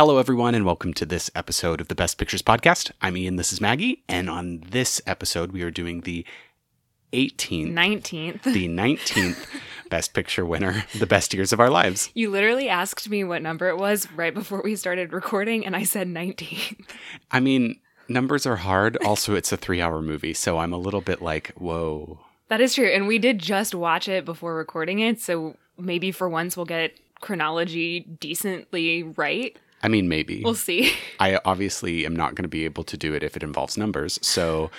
Hello, everyone, and welcome to this episode of the Best Pictures Podcast. I'm Ian, this is Maggie, and on this episode, we are doing the 18th, 19th. the 19th Best Picture winner, The Best Years of Our Lives. You literally asked me what number it was right before we started recording, and I said 19. I mean, numbers are hard. Also, it's a three hour movie, so I'm a little bit like, whoa. That is true. And we did just watch it before recording it, so maybe for once we'll get chronology decently right. I mean, maybe. We'll see. I obviously am not going to be able to do it if it involves numbers. So,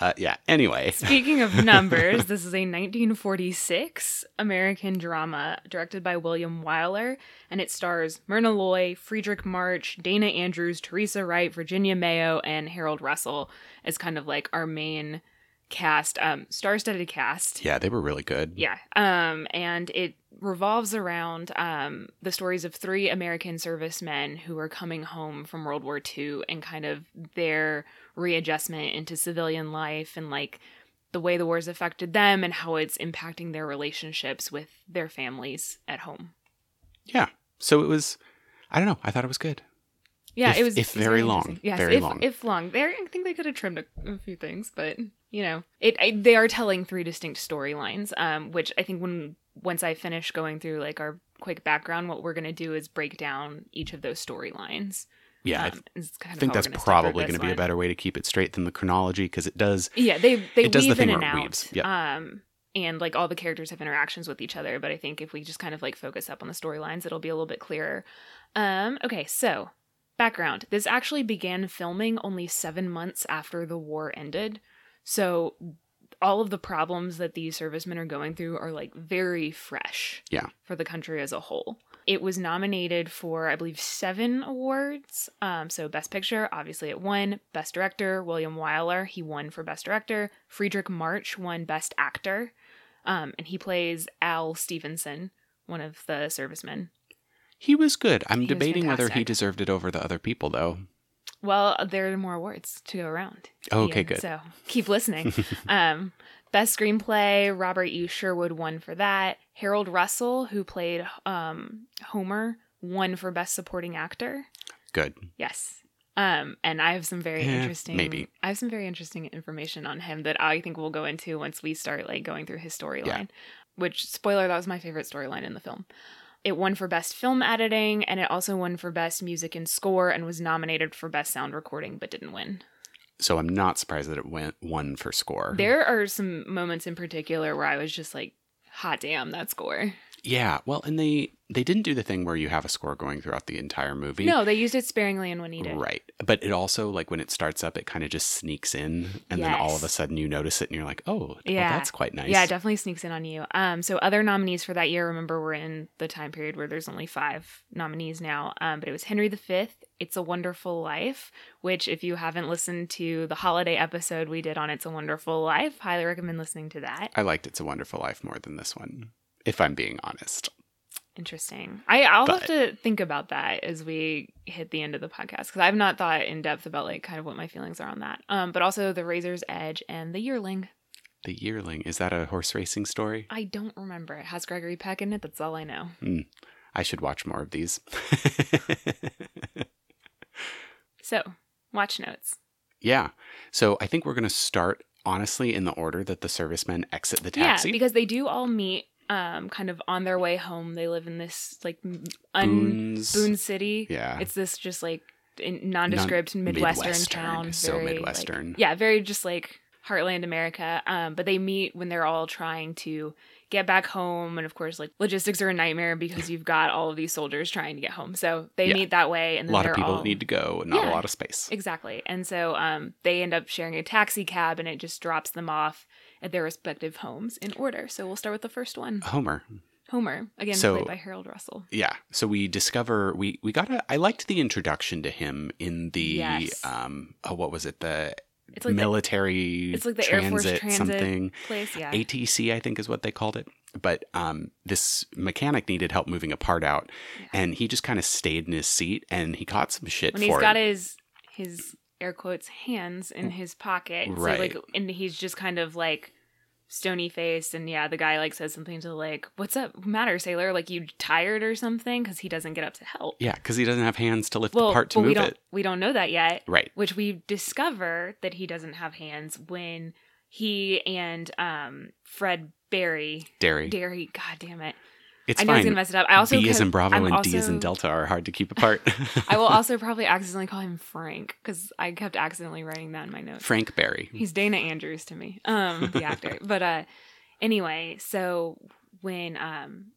uh, yeah. Anyway, Speaking of numbers, this is a 1946 American drama directed by William Wyler, and it stars Myrna Loy, Friedrich March, Dana Andrews, Teresa Wright, Virginia Mayo, and Harold Russell as kind of like our main cast, um, star-studded cast. yeah, they were really good. Yeah. Um, and it revolves around um, the stories of three American servicemen who are coming home from World War II and kind of their readjustment into civilian life and like the way the war's affected them and how it's impacting their relationships with their families at home. Yeah. So it was, I don't know. I thought it was good. Yeah, If- it was if very long. Yes, very if, long. If long, there, I think they could have trimmed a, a few things, but you know, it. I, they are telling three distinct storylines, um, which I think when once I finish going through like our quick background, what we're gonna do is break down each of those storylines. Yeah. I Um, I think that's probably going to be a better way to keep it straight than the chronology because it does. Yeah, they they It does the thing in where and it out. weaves. Yep. Um, and like all the characters have interactions with each other, but I think if we just kind of like focus up on the storylines, it'll be a little bit clearer. Um, okay, so background: this actually began filming only seven months after the war ended, so all of the problems that these servicemen are going through are like very fresh. Yeah. for the country as a whole. It was nominated for, I believe, seven awards. Um, so Best Picture, obviously it won. Best Director, William Wyler, he won for Best Director. Friedrich March won Best Actor, um, and he plays Al Stevenson, one of the servicemen. He was good. I'm He debating whether he deserved it over the other people, though. Well, there are more awards to go around. Okay, Ian, good. So keep listening. um, best screenplay, Robert E. Sherwood won for that. Harold Russell, who played um, Homer, won for best supporting actor. Good. Yes. Um, and I have some very Eh, interesting maybe. I have some very interesting information on him that I think we'll go into once we start like going through his storyline. Yeah. Which spoiler, that was my favorite storyline in the film. It won for best film editing and it also won for best music and score and was nominated for best sound recording but didn't win. So I'm not surprised that it went one for score. There are some moments in particular where I was just like, hot damn, that score. Yeah. Well, and they they didn't do the thing where you have a score going throughout the entire movie. No, they used it sparingly and when needed. Right. But it also like when it starts up, it kind of just sneaks in, and then all of a sudden you notice it, and you're like, oh, well, Yeah. that's quite nice. Yeah, it definitely sneaks in on you. Um, so other nominees for that year, remember, we're in the time period where there's only five nominees now. Um, but it was Henry V, It's a Wonderful Life, which if you haven't listened to the holiday episode we did on It's a Wonderful Life, highly recommend listening to that. I liked It's a Wonderful Life more than this one, if I'm being honest. Interesting. I, I'll have to think about that as we hit the end of the podcast because I've not thought in depth about like kind of what my feelings are on that. Um, but also The Razor's Edge and The Yearling. The Yearling is that a horse racing story? I don't remember. It has Gregory Peck in it. That's all I know. I should watch more of these. So, watch notes. yeah. So I think we're gonna start honestly in the order that the servicemen exit the taxi. Yeah, because they do all meet um kind of on their way home. They live in this like un. Boone City. Yeah. It's this just like in nondescript midwestern, Midwestern. town. So very, like- Midwestern. yeah, very just like heartland America. Um, but they meet when they're all trying to get back home, and of course, like logistics are a nightmare because you've got all of these soldiers trying to get home. So they Yeah. meet that way, and a lot they're of people all, need to go, and not a lot of space. Exactly. And so um, they end up sharing a taxi cab and it just drops them off at their respective homes in order. So we'll start with the first one Homer. Homer, again So- played by Harold Russell. Yeah. So we discover we we got a I liked the introduction to him in the Yes. um oh what was it the It's like the, military it's like the Air Force transit transit something place. Yeah. ATC I think is what they called it. But um this mechanic needed help moving a part out and he just kind of stayed in his seat and he caught some shit when he's it. got his his air quotes hands in his pocket. Right. So like and he's just kind of like stony faced and yeah the guy like says something to like what's up matter sailor like you tired or something because he doesn't get up to help Yeah, because he doesn't have hands to lift well the part to but we move don't it. we don't know that yet Right. which we discover that he doesn't have hands when he and um fred barry Derry. Derry god damn it It's i know i was gonna mess it up i also B is in Bravo I'm and D is in Delta are hard to keep apart. i will also probably accidentally call him frank because i kept accidentally writing that in my notes Frank Barry. He's Dana Andrews to me, um, the actor. but uh, anyway, so when um,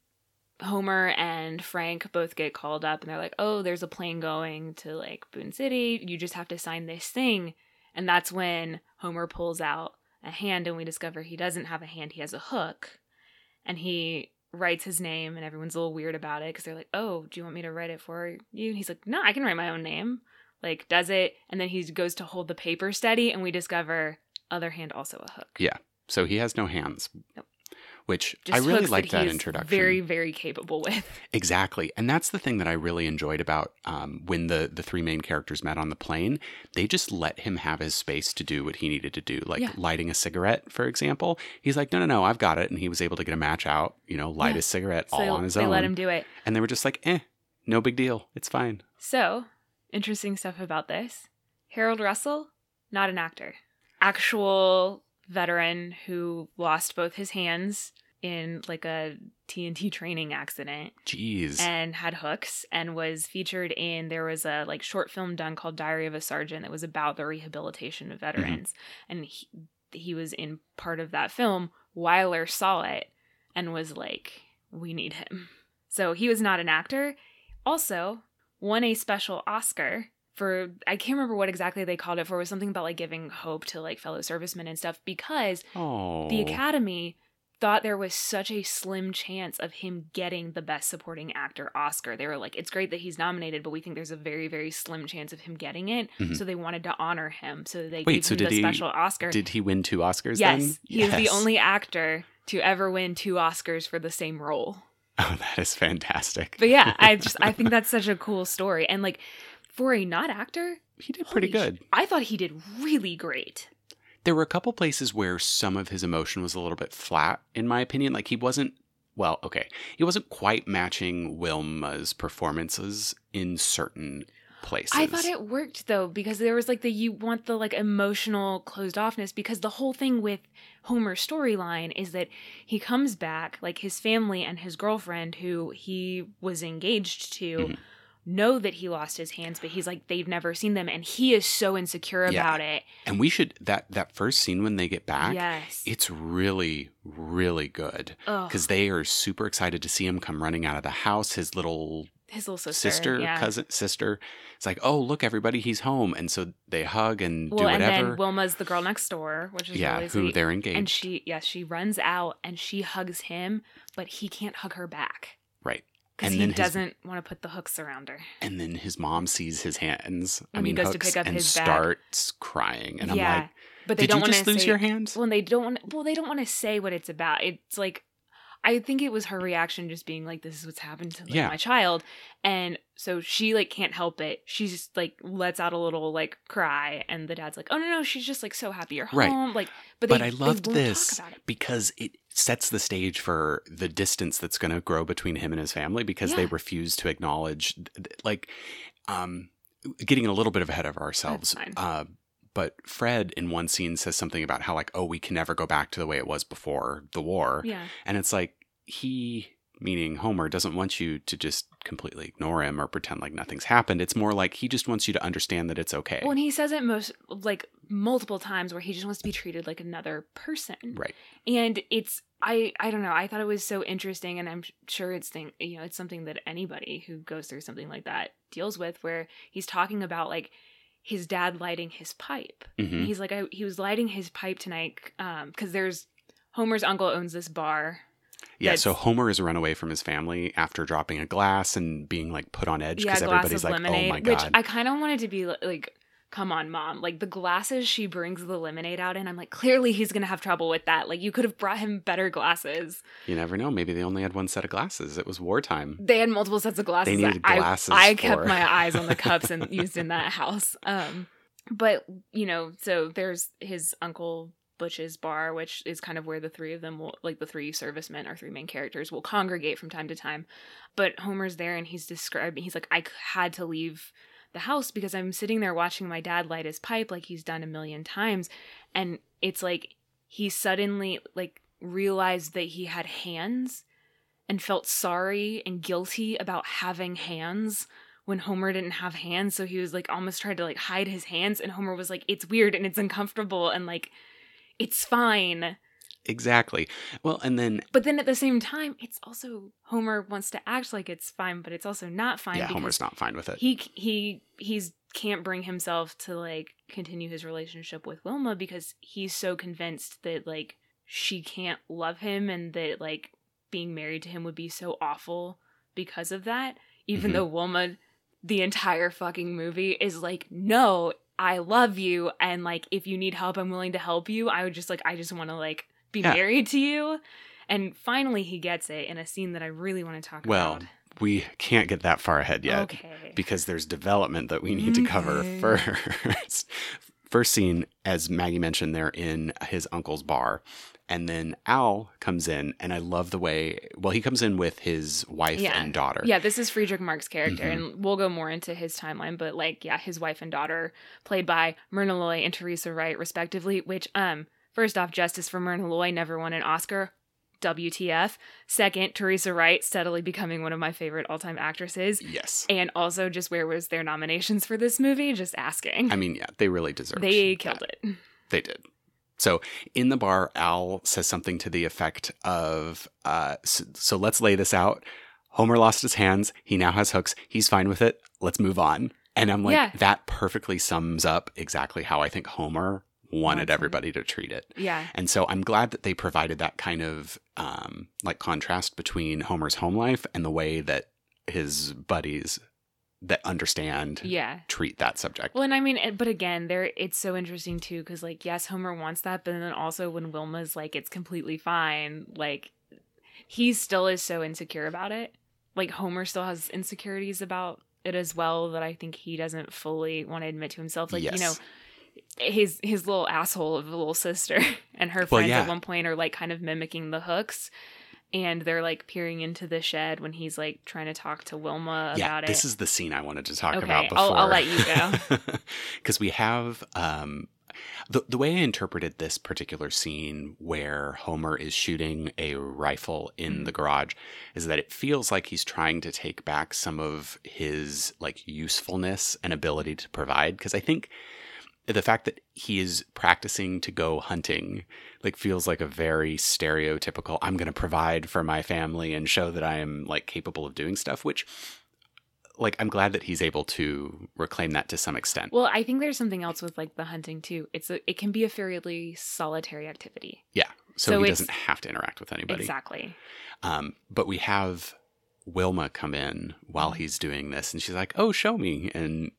Homer and Frank both get called up, and they're like, "Oh, there's a plane going to like Boone City. You just have to sign this thing," and that's when Homer pulls out a hand, and we discover he doesn't have a hand; he has a hook, and he writes his name, and everyone's a little weird about it because they're like, "Oh, do you want me to write it for you?" And he's like, "No, I can write my own name." Like does it, and then he goes to hold the paper steady, and we discover other hand also a hook. Yeah. So he has no hands. Nope. Which Just I really like that, he's introduction. Very, very capable with. Exactly. And that's the thing that I really enjoyed about um, when the, the three main characters met on the plane. They just let him have his space to do what he needed to do, like Yeah. lighting a cigarette, for example. He's like, no, no, no, I've got it. And he was able to get a match out, you know, light Yeah. his cigarette So all on his they own. They let him do it. and they were just like, eh, no big deal. It's fine. So, interesting stuff about this. Harold Russell, not an actor. Actual veteran who lost both his hands in like a TNT training accident Jeez. and had hooks and was featured in there was a like short film done called Diary of a Sergeant that was about the rehabilitation of mm-hmm. veterans. And he, he was in part of that film. Wyler saw it and was like we need him. So he was not an actor. Also won a special Oscar for I can't remember what exactly they called it for it was something about like giving hope to like fellow servicemen and stuff because oh. the Academy thought there was such a slim chance of him getting the Best Supporting Actor Oscar. They were like, it's great that he's nominated, but we think there's a very, very slim chance of him getting it. Mhm. So they wanted to honor him. So they Wait, gave so him did the he- special Oscar. Did he win two Oscars yes, then? he is the only actor to ever win two Oscars for the same role. Oh, that is fantastic. But yeah, I just I think that's such a cool story. And like for a not actor, he did pretty holy sh- good. I thought he did really great. There were a couple places where some of his emotion was a little bit flat, in my opinion. Like he wasn't, well, okay, he wasn't quite matching Wilma's performances in certain places. I thought it worked though because there was like the you want the like emotional closed offness because the whole thing with Homer's storyline is that he comes back like his family and his girlfriend who he was engaged to Mhm. Know that he lost his hands but he's like they've never seen them and he is so insecure Yeah. about it. And we should that that first scene when they get back. yes. It's really, really good because they are super excited to see him come running out of the house. His little his little sister, sister, yeah. cousin, sister. It's like, oh, look, everybody, he's home, and so they hug and Well, do and whatever. then Wilma's the girl next door, which is yeah, really who they're engaged. and she yes, she runs out and she hugs him, but he can't hug her back. Right. Because And he his- doesn't want to put the hooks around her. And then his mom sees his hands. I When he mean, goes to pick up and his bag. starts crying. And I'm like, but they did don't you want just to lose say, your hands? Well, they don't. want Well, they don't want to say what it's about. It's like, I think it was her reaction, just being like, "This is what's happened to like, Yeah. my child," and so she like can't help it. She just like lets out a little like cry, and the dad's like, "Oh no, no, she's just like so happy you're Right. home." Like, but But they, I loved this because it sets the stage for the distance that's going to grow between him and his family because they refuse to acknowledge, like, um, getting a little bit ahead of ourselves. Uh, but Fred in one scene says something about how, like, oh, we can never go back to the way it was before the war. Yeah, And it's like he, meaning Homer, doesn't want you to just completely ignore him or pretend like nothing's happened. It's more like he just wants you to understand that it's okay. well, and he says it most like multiple times where he just wants to be treated like another person. right. and it's i i don't know i thought it was so interesting and i'm sure it's thing you know it's something that anybody who goes through something like that deals with where he's talking about like his dad lighting his pipe hmm he's like I, he was lighting his pipe tonight um because there's homer's uncle owns this bar Yeah, so Homer is run away from his family after dropping a glass and being like put on edge because glass everybody's like, lemonade "Oh my god!" which i kind of wanted to be like come on mom like the glasses she brings the lemonade out in i'm like clearly he's gonna have trouble with that like you could have brought him better glasses you never know. Maybe they only had one set of glasses. It was wartime. they had multiple sets of glasses. They needed I- glasses I, kept for- my eyes on the cups and used in that house. Um, but you know, so there's his uncle Butch's bar, which is kind of where the three of them will, like the three servicemen, our three main characters, will congregate from time to time. But Homer's there and he's describing, he's like, I had to leave the house because I'm sitting there watching my dad light his pipe like he's done a million times. And it's like he suddenly like realized that he had hands and felt sorry and guilty about having hands when Homer didn't have hands. So he was like almost tried to like hide his hands. And Homer was like, it's weird and it's uncomfortable and like, it's fine. Exactly. Well, and then But then at the same time, it's also Homer wants to act like it's fine, but it's also not fine. yeah, Homer's not fine with it. He he he's can't bring himself to like continue his relationship with Wilma because he's so convinced that like she can't love him and that like being married to him would be so awful because of that. Even Mhm. though Wilma the entire fucking movie is like, no, I love you, and like if you need help, I'm willing to help you. I would just like I just want to like be Yeah. married to you. And finally he gets it in a scene that I really want to talk well, about. Well, we can't get that far ahead yet Okay. because there's development that we need to cover first. First scene, as Maggie mentioned, they're in his uncle's bar. And then Al comes in, and I love the way, well, he comes in with his wife Yeah. and daughter. Yeah, this is Friedrich Mark's character, Mhm. and we'll go more into his timeline. But like, yeah, his wife and daughter, played by Myrna Loy and Teresa Wright, respectively. Which, um, first off, justice for Myrna Loy never won an Oscar. WTF. Second, Teresa Wright steadily becoming one of my favorite all-time actresses. Yes. And also, just where was their nominations for this movie? Just asking. I mean, yeah, they really deserve they that. killed it. They did. So in the bar, Al says something to the effect of, uh, so, so let's lay this out. Homer lost his hands. He now has hooks. He's fine with it. Let's move on. And I'm like, Yeah. that perfectly sums up exactly how I think Homer wanted everybody to treat it. Yeah. And so I'm glad that they provided that kind of um, like contrast between Homer's home life and the way that his buddies that understand Yeah. treat that subject. Well, and I mean, but again, there it's so interesting too because like yes, Homer wants that, but then also when Wilma's like it's completely fine, like he still is so insecure about it. Like Homer still has insecurities about it as well that I think he doesn't fully want to admit to himself. Like you know, Yes. His his little asshole of a little sister and her Well, friends yeah. at one point are like kind of mimicking the hooks. And they're like peering into the shed when he's like trying to talk to Wilma yeah, about it. this is the scene I wanted to talk Okay, about before. I'll- I'll let you go. Because we have um, the the way I interpreted this particular scene where Homer is shooting a rifle in the garage is that it feels like he's trying to take back some of his like usefulness and ability to provide. Because I think the fact that he is practicing to go hunting like feels like a very stereotypical i'm going to provide for my family and show that i am like capable of doing stuff which like i'm glad that he's able to reclaim that to some extent Well, I think there's something else with like the hunting too. It's a, it can be a fairly solitary activity. yeah so, so he doesn't have to interact with anybody Exactly. um, but we have wilma come in while Mm-hmm. he's doing this and she's like oh show me and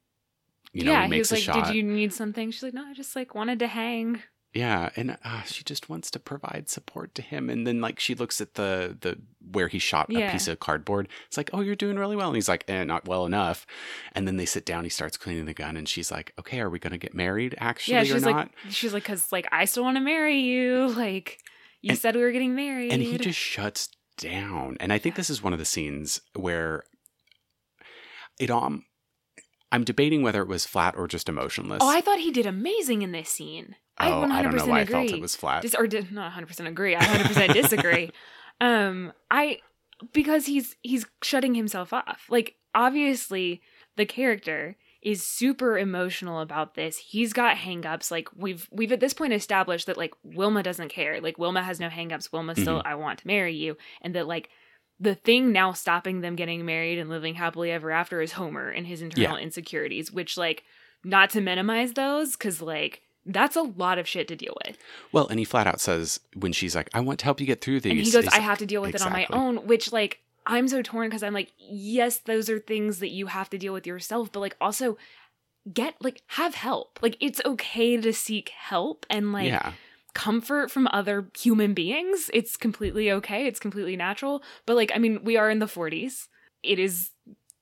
you know yeah, he he was a like, shot "Did you need something?" She's like, "No, I just like wanted to hang." Yeah, and uh, she just wants to provide support to him. And then like she looks at the the where he shot Yeah. a piece of cardboard. It's like, oh, you're doing really well. And he's like, eh, not well enough. And then they sit down. He starts cleaning the gun, and she's like, okay, are we gonna get married? Actually, yeah, or she's not? like, she's like, because like I still want to marry you. Like you And- said, we were getting married. and he just shuts down. And I think this is one of the scenes where it um. I'm debating whether it was flat or just emotionless. Oh, I thought he did amazing in this scene. I Oh, 100% I don't know why agree. I felt it was flat. Dis- or did not 100% agree. I 100% disagree. um I because he's he's shutting himself off. Like obviously the character is super emotional about this. He's got hangups. Like we've we've at this point established that like Wilma doesn't care. Like Wilma has no hangups. Wilma still I want to marry you and that like the thing now stopping them getting married and living happily ever after is Homer and his internal insecurities, which like not to minimize those cuz like that's a lot of shit to deal with. well, and he flat out says when she's like, "I want to help you get through these," And he goes, he's I like, have to deal with it on my own, which like I'm so torn because I'm like, yes, those are things that you have to deal with yourself, but like also get like have help. Like it's okay to seek help and like yeah. Comfort from other human beings. It's completely okay. It's completely natural. But like, I mean, we are in the 40s. It is,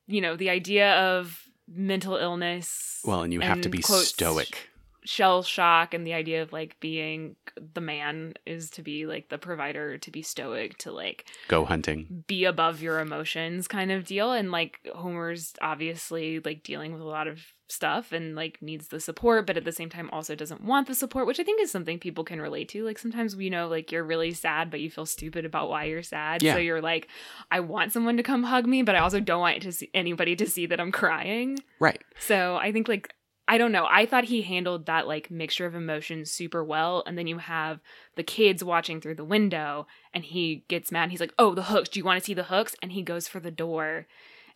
you know, the idea of mental illness. Well, and you have to be quotes, stoic. shell shock and the idea of like being the man is to be like the provider, to be stoic, to like Go hunting. be above your emotions kind of deal and like homer's obviously like dealing with a lot of stuff and like needs the support but at the same time also doesn't want the support which i think is something people can relate to like sometimes you know like you're really sad but you feel stupid about why you're sad Yeah. so you're like i want someone to come hug me but i also don't want to see anybody to see that i'm crying Right. so I think like I don't know. I thought he handled that like mixture of emotions super well. And then you have the kids watching through the window and he gets mad. He's like, Oh, the hooks. Do you want to see the hooks? And he goes for the door.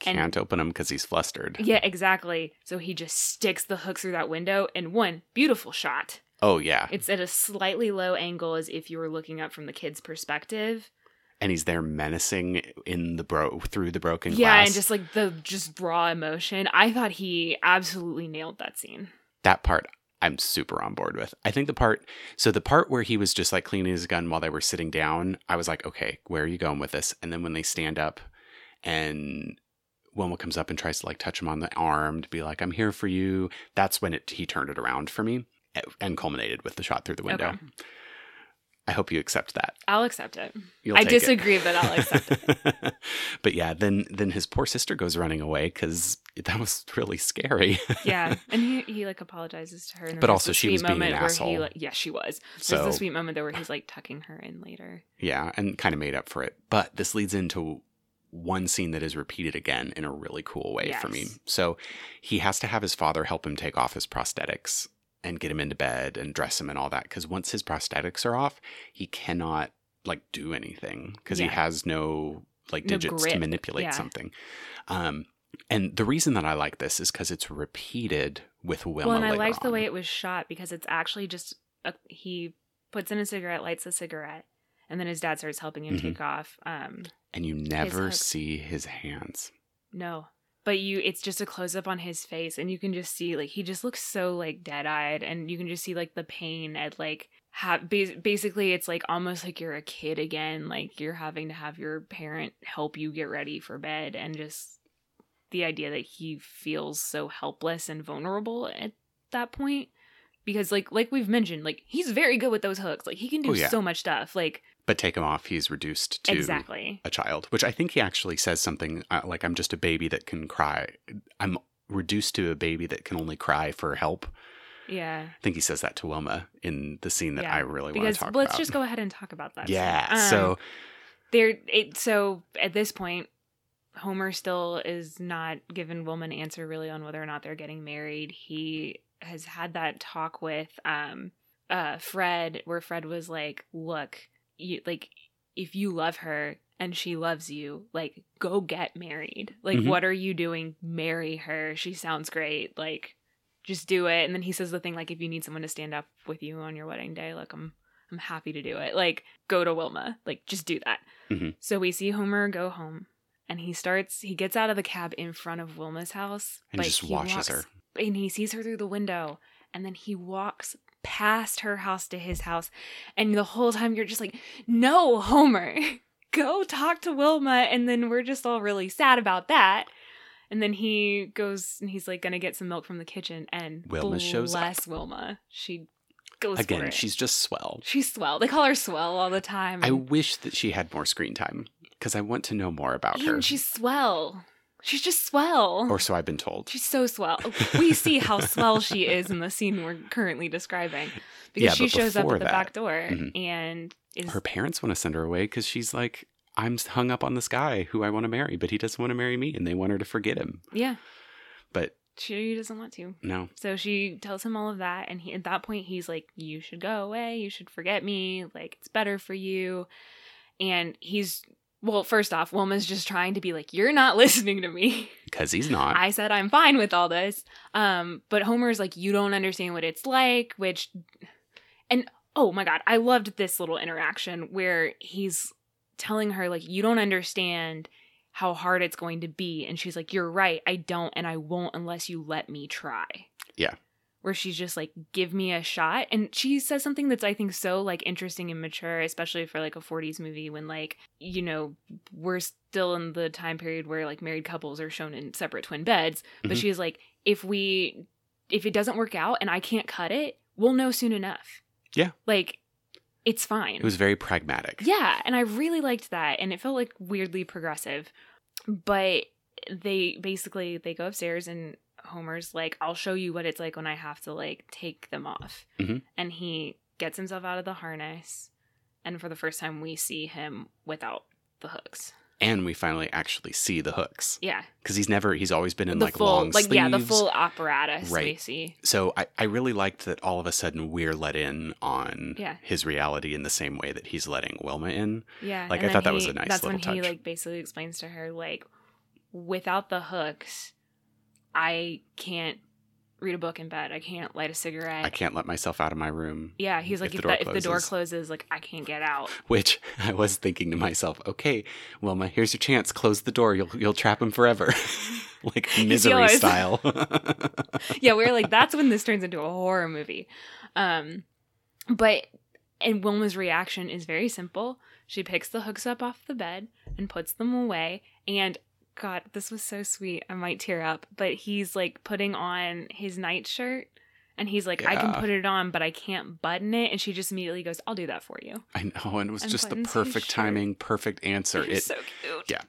And- Can't open him because he's flustered. Yeah, exactly. So he just sticks the hook through that window and one beautiful shot. Oh yeah. It's at a slightly low angle as if you were looking up from the kid's perspective. and he's there menacing in the bro through the broken yeah, glass. Yeah, and just like the just raw emotion. I thought he absolutely nailed that scene. that part I'm super on board with. I think the part so the part where he was just like cleaning his gun while they were sitting down, I was like, okay, where are you going with this? And then when they stand up and Wilma comes up and tries to like touch him on the arm to be like, I'm here for you. That's when it he turned it around for me and culminated with the shot through the window. Okay. I hope you accept that. I'll accept it. You'll I take it. disagree, but I'll accept it. but yeah, then then his poor sister goes running away because that was really scary. Yeah, and he he like apologizes to her, and But also she was being an where he like yeah she was. There's So- the sweet moment though where he's like tucking her in later. yeah, and kind of made up for it. But this leads into one scene that is repeated again in a really cool way for me. So he has to have his father help him take off his prosthetics and get him into bed and dress him and all that because once his prosthetics are off, he cannot like do anything because he has no like No digits to manipulate yeah. something. Um and the reason that I like this is because it's repeated with Wilma. well, and I liked the way it was shot because it's actually just a, he puts in a cigarette, lights a cigarette, and then his dad starts helping him Mhm. take off. Um, and you never hooks. see his hands. no, but you it's just a close up on his face, and you can just see like he just looks so like dead eyed, and you can just see like the pain at like. Ha- basically, it's like almost like you're a kid again. Like you're having to have your parent help you get ready for bed, and just the idea that he feels so helpless and vulnerable at that point because like like we've mentioned like he's very good with those hooks like he can do Oh, yeah. so much stuff like But take him off, he's reduced to exactly a child, which I think he actually says something uh, like, I'm just a baby that can cry. I'm reduced to a baby that can only cry for help. yeah I think he says that to Wilma in the scene that Yeah, I really want to talk about. let's just go ahead and talk about that Yeah. Um, so, there it so at this point homer still is not given wilma an answer really on whether or not they're getting married he has had that talk with um uh fred where fred was like look you like if you love her and she loves you like go get married. Like Mhm. what are you doing? Marry her. She sounds great. Like just do it. And then he says the thing like if you need someone to stand up with you on your wedding day like i'm i'm happy to do it. Like go to wilma. Like just do that. Mhm. so we see homer go home and he starts he gets out of the cab in front of wilma's house and but just he watches walks- her. and he sees her through the window and then he walks past her house to his house and the whole time you're just like no homer go talk to wilma and then we're just all really sad about that and then he goes and he's like gonna get some milk from the kitchen and Wilma shows up. bless wilma she goes Again, she's just swell. she's swell they call her swell all the time I wish that she had more screen time because I want to know more about her. she's swell she's just swell or so I've been told. She's so swell. We see how swell she is in the scene we're currently describing because Yeah, she shows up at the that- back door Mhm. and is Her parents want to send her away because she's like, I'm hung up on this guy who I want to marry, but he doesn't want to marry me, and they want her to forget him. yeah, But she doesn't want to. no, So she tells him all of that, and he, at that point he's like, "You should go away. You should forget me. Like it's better for you." And he's well, first off, Wilma's just trying to be like, "You're not listening to me." because he's not. I said I'm fine with all this. Um, but Homer's like, you don't understand what it's like, which and oh my god, I loved this little interaction where he's telling her, like, you don't understand how hard it's going to be. And she's like, You're right, I don't, and I won't unless you let me try. Yeah. Where she's just like, give me a shot. And she says something that's I think so like interesting and mature, especially for like a 40s movie when like, you know, we're still in the time period where like married couples are shown in separate twin beds. But Mhm. she's like, if we if it doesn't work out and I can't cut it, we'll know soon enough. Yeah. Like, it's fine. It was very pragmatic. Yeah, and I really liked that and it felt like weirdly progressive. But they basically they go upstairs and Homer's like, "I'll show you what it's like when I have to like take them off." Mhm. And he gets himself out of the harness and for the first time we see him without the hooks. And we finally actually see the hooks Yeah. because he's never he's always been in the like full long like yeah, the full apparatus we Right. see. So I, I really liked that all of a sudden we're let in on Yeah. his reality in the same way that he's letting Wilma in. Yeah. Like, I thought that was a nice That's little when he like basically explains to her like without the hooks, I can't read a book in bed. I can't light a cigarette. I can't let myself out of my room. Yeah, he's like, if if, the door the, if the door closes." closes, like I can't get out. Which I was thinking to myself, okay, Wilma, here's your chance. Close the door. You'll you'll trap him forever, like misery style. yeah, we're like, that's when this turns into a horror movie. Um, but and Wilma's reaction is very simple. She picks the hooks up off the bed and puts them away. And God, this was so sweet. I might tear up. But he's like putting on his nightshirt. And he's like, I can put it on, but I can't button it. And she just immediately goes, I'll do that for you. I know, and it was And just the perfect timing, perfect answer. It It so cute. yeah.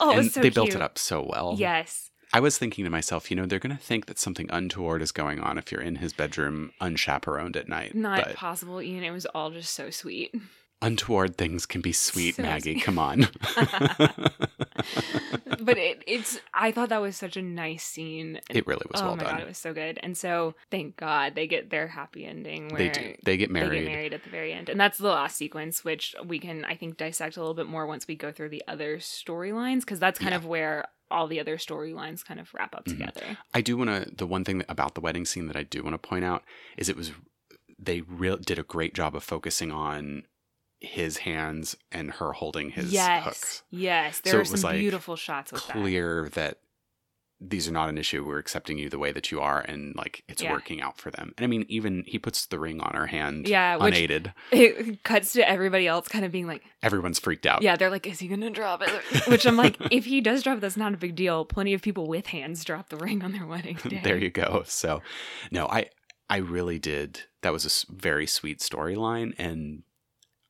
Oh, it and was so they built it up so well. Yes. I was thinking to myself, you know, they're going to think that something untoward is going on if you're in his bedroom unchaperoned at night. Not possible, Ian. It was all just so sweet. untoward things can be sweet, So Maggie. sweet. Come on. but it, it's I thought that was such a nice scene. And- it really was oh well my done. god, it was so good. And so thank God they get their happy ending where they do. They get married. They get married at the very end. And that's the last sequence, which we can I think dissect a little bit more once we go through the other storylines, because that's kind Yeah. of where all the other storylines kind of wrap up Mhm. together. I do want to. The one thing that, about the wedding scene that I do want to point out is it was they real did a great job of focusing on his hands and her holding his yes. hooks. Yes. There So are it was, some like, beautiful shots with. Clear that these are not an issue. We're accepting you the way that you are, and like it's Yeah. working out for them. And I mean, even he puts the ring on her hand, Yeah, unaided. it cuts to everybody else kind of being like, Everyone's freaked out. Yeah, they're like, is he gonna drop it? Which I'm like, if he does drop it, that's not a big deal. Plenty of people with hands drop the ring on their wedding day. there you go. So, no, I I really did. That was a very sweet storyline, and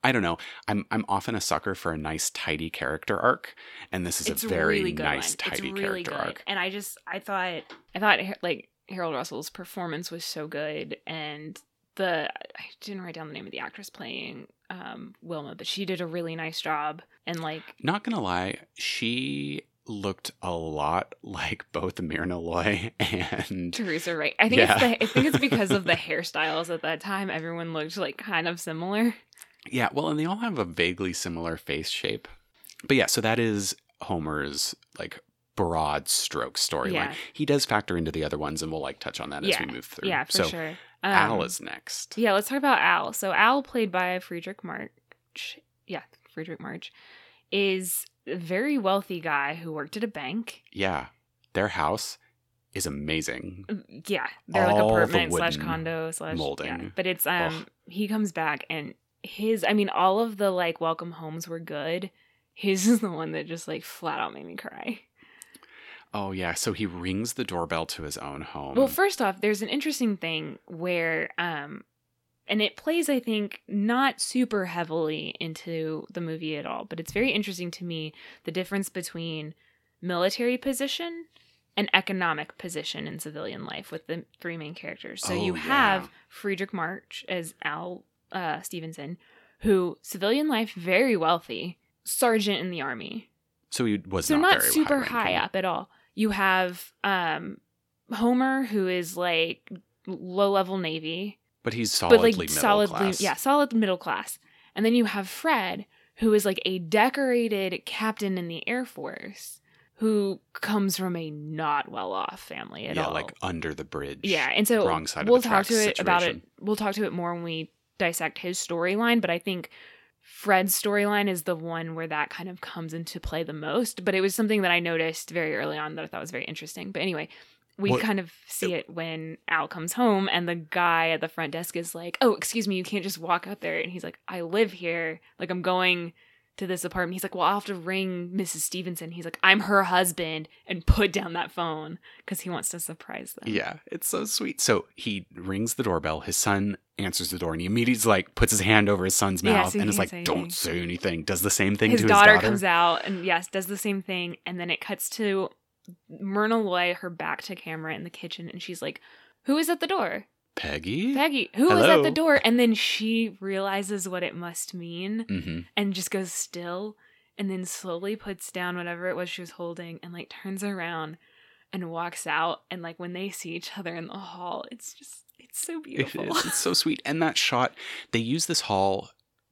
I don't know. I'm I'm often a sucker for a nice, tidy character arc, and this is It's a very really nice, one. tidy it's really character good. arc. And I just, I thought, I thought like Harold Russell's performance was so good, and the I didn't write down the name of the actress playing um, Wilma, but she did a really nice job. And like, Not gonna lie, she looked a lot like both Myrna Loy and Teresa Wright. I think Yeah. it's the, I think it's because of the hairstyles at that time. Everyone looked like kind of similar. Yeah, well, and they all have a vaguely similar face shape. But yeah, so that is Homer's like broad stroke storyline. Yeah. He does factor into the other ones, and we'll like touch on that as we move through. Yeah, for so sure. Um, Al is next. Yeah, let's talk about Al. So Al, played by Friedrich March, yeah, Friedrich March, is a very wealthy guy who worked at a bank. Yeah, their house is amazing. Yeah, they're like All the apartment slash condo slash molding. Yeah. But it's um, Ugh. he comes back and his, I mean, all of the like welcome homes were good. His is the one that just like flat out made me cry. Oh yeah, so he rings the doorbell to his own home. Well, first off, there's an interesting thing where, um, and it plays, I think, not super heavily into the movie at all, but it's very interesting to me the difference between military position and economic position in civilian life with the three main characters. So Oh, you yeah. have Friedrich March as Al uh, Stevenson, who civilian life very wealthy, sergeant in the army, so he was so not, not, super high, high up at all. You have um Homer who is like low level navy, but he's solidly but like middle solidly class. yeah, solid middle class. And then you have Fred who is like a decorated captain in the Air Force who comes from a not well off family at yeah, all. like under the bridge. Yeah, and so wrong side we'll the talk to it about it. We'll talk to it more when we dissect his storyline. But I think Fred's storyline is the one where that kind of comes into play the most. But it was something that I noticed very early on that I thought was very interesting. But anyway, we Well, kind of see it when Al comes home and the guy at the front desk is like, "Oh, excuse me, you can't just walk out there." And he's like, "I live here. Like I'm going." To this apartment. He's like, "Well, I'll have to ring Mrs. Stevenson." He's like, "I'm her husband," and put down that phone because he wants to surprise them. Yeah, it's so sweet. So he rings the doorbell. His son answers the door, and he immediately like puts his hand over his son's Yeah, mouth so and is like, say "Don't anything." say anything." Does the same thing his to daughter, his daughter. comes out and yes, does the same thing, and then it cuts to Myrna Loy, her back to camera in the kitchen, and she's like, "Who is at the door?" Peggy. Peggy, who who is at the door? And then she realizes what it must mean hmm and just goes still and then slowly puts down whatever it was she was holding and like turns around and walks out. And like when they see each other in the hall, it's just, it's so beautiful. is. It's so sweet. And that shot, they use this hall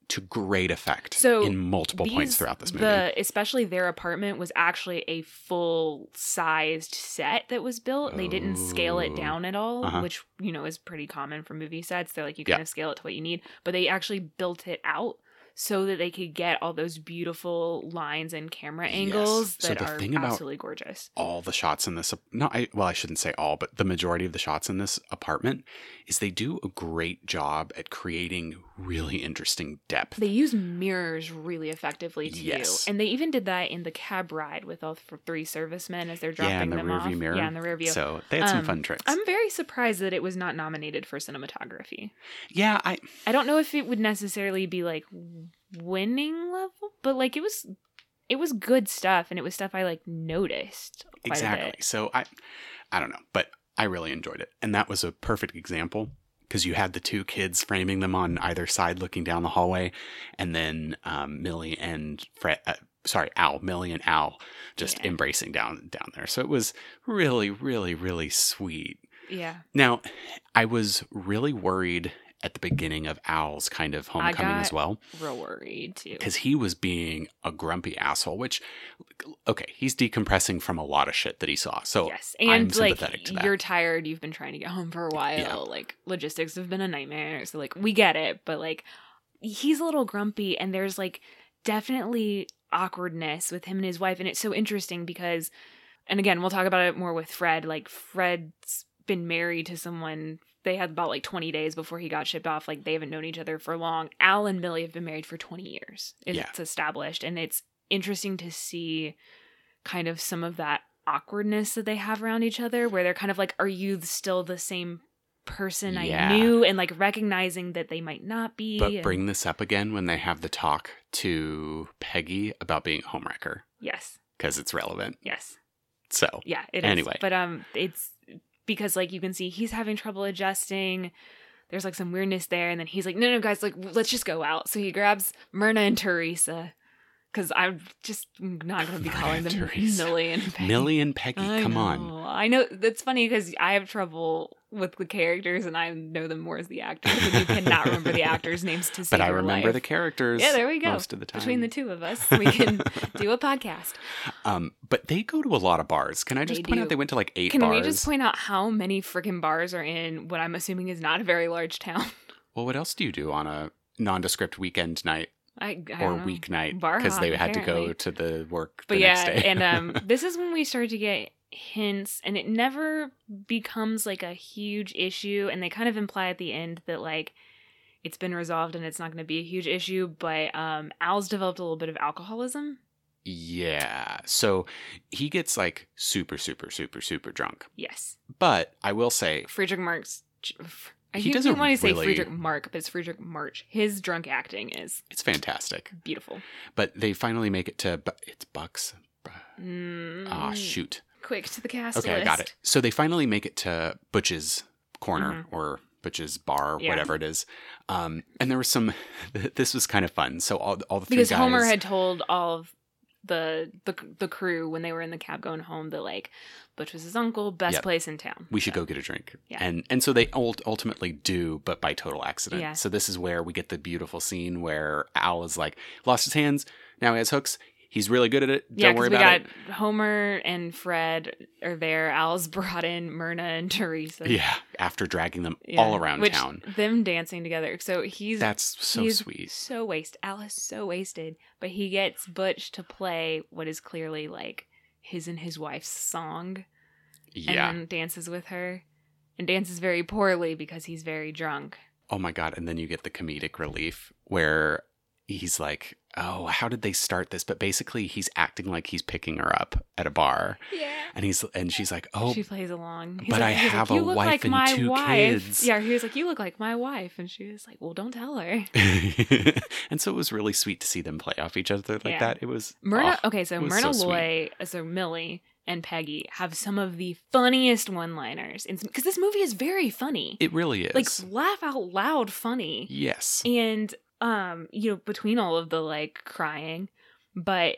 to great effect So, in multiple points throughout this movie. The especially their apartment was actually a full sized set that was built. They didn't scale it Oh. down at all, Uh-huh. which you know is pretty common for movie sets. They're like you Yeah. kind of scale it to what you need, but they actually built it out so that they could get all those beautiful lines and camera Yes. angles So that the are thing about- absolutely gorgeous. all the shots in this no, I, well i shouldn't say all but the majority of the shots in this apartment is they do a great job at creating really interesting depth They use mirrors really effectively too, Yes. and they even did that in the cab ride with all three servicemen as they're dropping yeah in the them rear off. view mirror Yeah, in the rear view. so they had some Um, fun tricks I'm very surprised that it was not nominated for cinematography. yeah i I don't know if it would necessarily be like winning level, but like it was it was good stuff and it was stuff I like noticed exactly. So i i don't know but i really enjoyed it. And that was a perfect example because you had the two kids framing them on either side looking down the hallway and then um, millie and fred uh, sorry al millie and al just Yeah. embracing down down there. So it was really really really sweet. Yeah. Now, I was really worried at the beginning of Al's kind of homecoming as well, Real worried too. because he was being a grumpy asshole, which, okay, he's decompressing from a lot of shit that he saw. So yes. I'm And like to that. you're tired, you've been trying to get home for a while. Yeah. Like logistics have been a nightmare. So like we get it, but like he's a little grumpy and there's like definitely awkwardness with him and his wife and it's so interesting because and again, we'll talk about it more with Fred. Like Fred's been married to someone they had about like 20 days before he got shipped off. Like they haven't known each other for long. Al and Millie have been married for 20 years. It's Yeah. established. And it's interesting to see kind of some of that awkwardness that they have around each other where they're kind of like, are you still the same person Yeah. I knew? And like recognizing that they might not be. but and- bring this up again when they have the talk to Peggy about being a homewrecker Yes. because it's relevant. Yes. So Yeah, it is. Anyway. But um it's because like you can see he's having trouble adjusting. There's like some weirdness there, and then he's like, No, no, guys, like let's just go out. So he grabs Myrna and Teresa. Cause I'm just not gonna be calling them. Millie and Peggy. Millie and Peggy, I come on. I know that's funny because I have trouble with the characters and I know them more as the actors. And you cannot remember the actors' names to save But I remember life. the characters. Yeah, there we go. Most of the time. Between the two of us, we can do a podcast. Um, but they go to a lot of bars. Can I just They point do. out they went to like eight Can bars? we just point out how many freaking bars are in what I'm assuming is not a very large town? well, what else do you do on a nondescript weekend night I, I or weeknight? Because they had to go to the work But the yeah, next day. and um, this is when we start to get hints, and it never becomes like a huge issue. And they kind of imply at the end that like it's been resolved and it's not going to be a huge issue. But um, Al's developed a little bit of alcoholism. yeah. So he gets like super, super, super, super drunk. Yes, But I will say, Friedrich Marx. I He keep does a want to say Friedrich Mark, but it's Friedrich March. His drunk acting is it's fantastic. beautiful. But they finally make it to, it's Bucks. Mm, Ah, shoot. Quick to the cast Okay, I got it. So they finally make it to Butch's corner or Butch's bar, Mm-hmm. Yeah. whatever it is. Um, and there was some. This was kind of fun. So all all the because guys, Homer had told all of the the the crew when they were in the cab going home that like Butch was his uncle, best Yep. place in town. we should go get a drink. Yeah. And and so they ult- ultimately do, but by total accident. Yeah. So this is where we get the beautiful scene where Al is like lost his hands. Now he has hooks. He's really good at it. Yeah, Don't worry because we about got it. Homer and Fred are there. Al's brought in Myrna and Teresa. Yeah. After dragging them Yeah, all around which, town. Them dancing together. So he's That's so he's sweet. So wasted. Al is so wasted. But he gets Butch to play what is clearly like his and his wife's song. Yeah. And then dances with her. And dances very poorly because he's very drunk. Oh my god! And then you get the comedic relief where he's like, "Oh, how did they start this?" But basically, he's acting like he's picking her up at a bar, Yeah. and he's and she's like, "Oh, she plays along. He's but I have "You a look wife like and my two wife." kids. Yeah, he was like, "You look like my wife," and she was like, "Well, don't tell her." and so it was really sweet to see them play off each other like Yeah. that. It was Myrna. oh, okay, so it Myrna so sweet. Loy, uh, so Millie and Peggy have some of the funniest one-liners because this movie is very funny, It really is. like laugh out loud funny, yes. and um, you know, between all of the like crying, but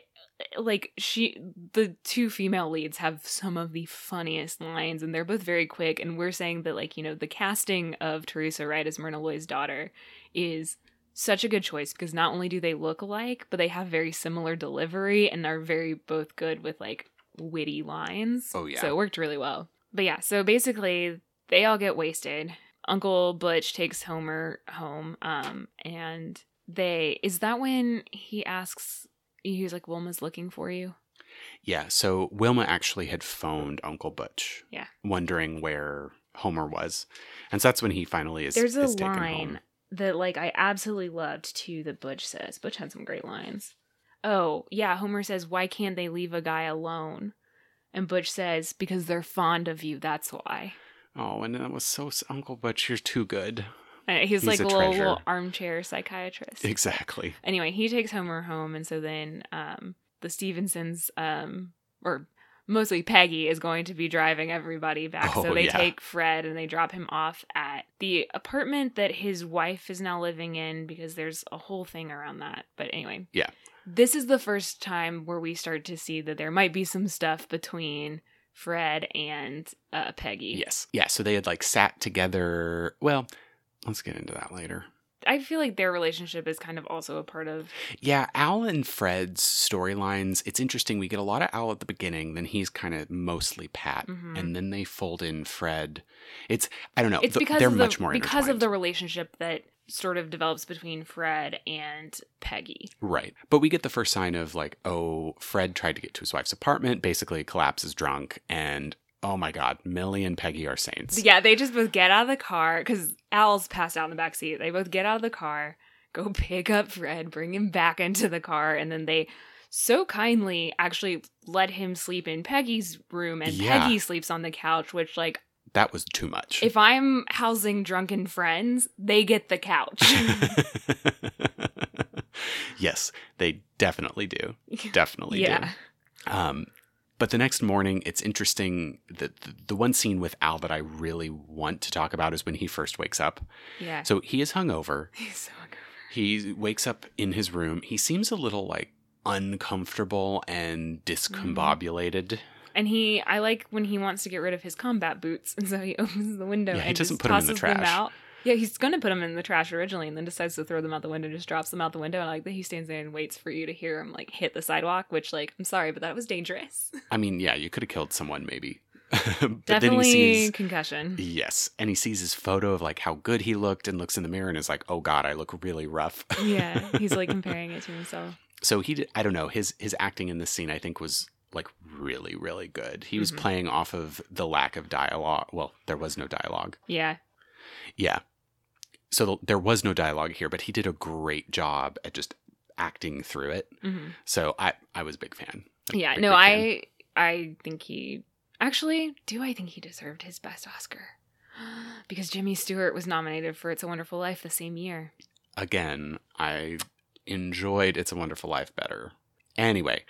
like she the two female leads have some of the funniest lines and they're both very quick and we're saying that like you know the casting of teresa wright as myrna loy's daughter is such a good choice because not only do they look alike but they have very similar delivery and are very both good with like witty lines Oh, yeah. so it worked really well but yeah so basically they all get wasted uncle butch takes homer home um and they is that when he asks he's like wilma's looking for you Yeah, so Wilma actually had phoned Uncle Butch. Yeah. Wondering where Homer was. And so that's when he finally is there's a is line that like i absolutely loved too that butch says butch had some great lines oh yeah homer says why can't they leave a guy alone and butch says because they're fond of you that's why Oh, and that was so Uncle Butch, you're too good. He's, He's like a little, treasure. little armchair psychiatrist Exactly. anyway, he takes Homer home, and so then um, the Stephensons, um, or mostly Peggy, is going to be driving everybody back. Oh, so they yeah. take Fred and they drop him off at the apartment that his wife is now living in because there's a whole thing around that. But anyway, Yeah. this is the first time where we start to see that there might be some stuff between Fred and uh, Peggy. Yes. Yeah, so they had like sat together. Well, let's get into that later. I feel like their relationship is kind of also a part of. Yeah, Al and Fred's storylines, it's interesting. We get a lot of Al at the beginning, then he's kind of mostly Pat, Mhm. and then they fold in Fred. It's, I don't know, it's th- because they're the, much more because of the relationship that sort of develops between Fred and Peggy. Right. But we get the first sign of like, oh, Fred tried to get to his wife's apartment, basically collapses drunk, and oh my God, Millie and Peggy are saints. Yeah, they just both get out of the car because Al's passed out in the back seat. They both get out of the car, go pick up Fred, bring him back into the car, and then they so kindly actually let him sleep in Peggy's room, and Yeah. Peggy sleeps on the couch. Which, like, That was too much. if I'm housing drunken friends, they get the couch. yes, they definitely do. Definitely yeah, do. Um, but the next morning, it's interesting that the, the one scene with Al that I really want to talk about is when he first wakes up. yeah. So he is hungover. He's so hungover. He wakes up in his room. He seems a little like uncomfortable and discombobulated. And he, I like when he wants to get rid of his combat boots, and so he opens the window Yeah, he doesn't just them in the trash. out. Yeah, he's gonna put them in the trash originally, and then decides to throw them out the window. Just drops them out the window, and like that he stands there and waits for you to hear him like hit the sidewalk. Which, like, I'm sorry, but that was dangerous. I mean, yeah, you could have killed someone maybe. but then Definitely he sees concussion. Yes. And he sees his photo of like how good he looked and looks in the mirror and is like, oh God, I look really rough. yeah, he's like comparing it to himself. so he did, I don't know, his his acting in this scene I think was like really, really good. He was Mhm. playing off of the lack of dialogue. Well, there was no dialogue. Yeah, Yeah. So th- there was no dialogue here, but he did a great job at just acting through it. hmm So I I was a big fan. A yeah. big, No, big fan. I, I think he actually do. I think he deserved his best Oscar because Jimmy Stewart was nominated for "It's a Wonderful Life" the same year. again, I enjoyed It's a Wonderful Life better. Anyway,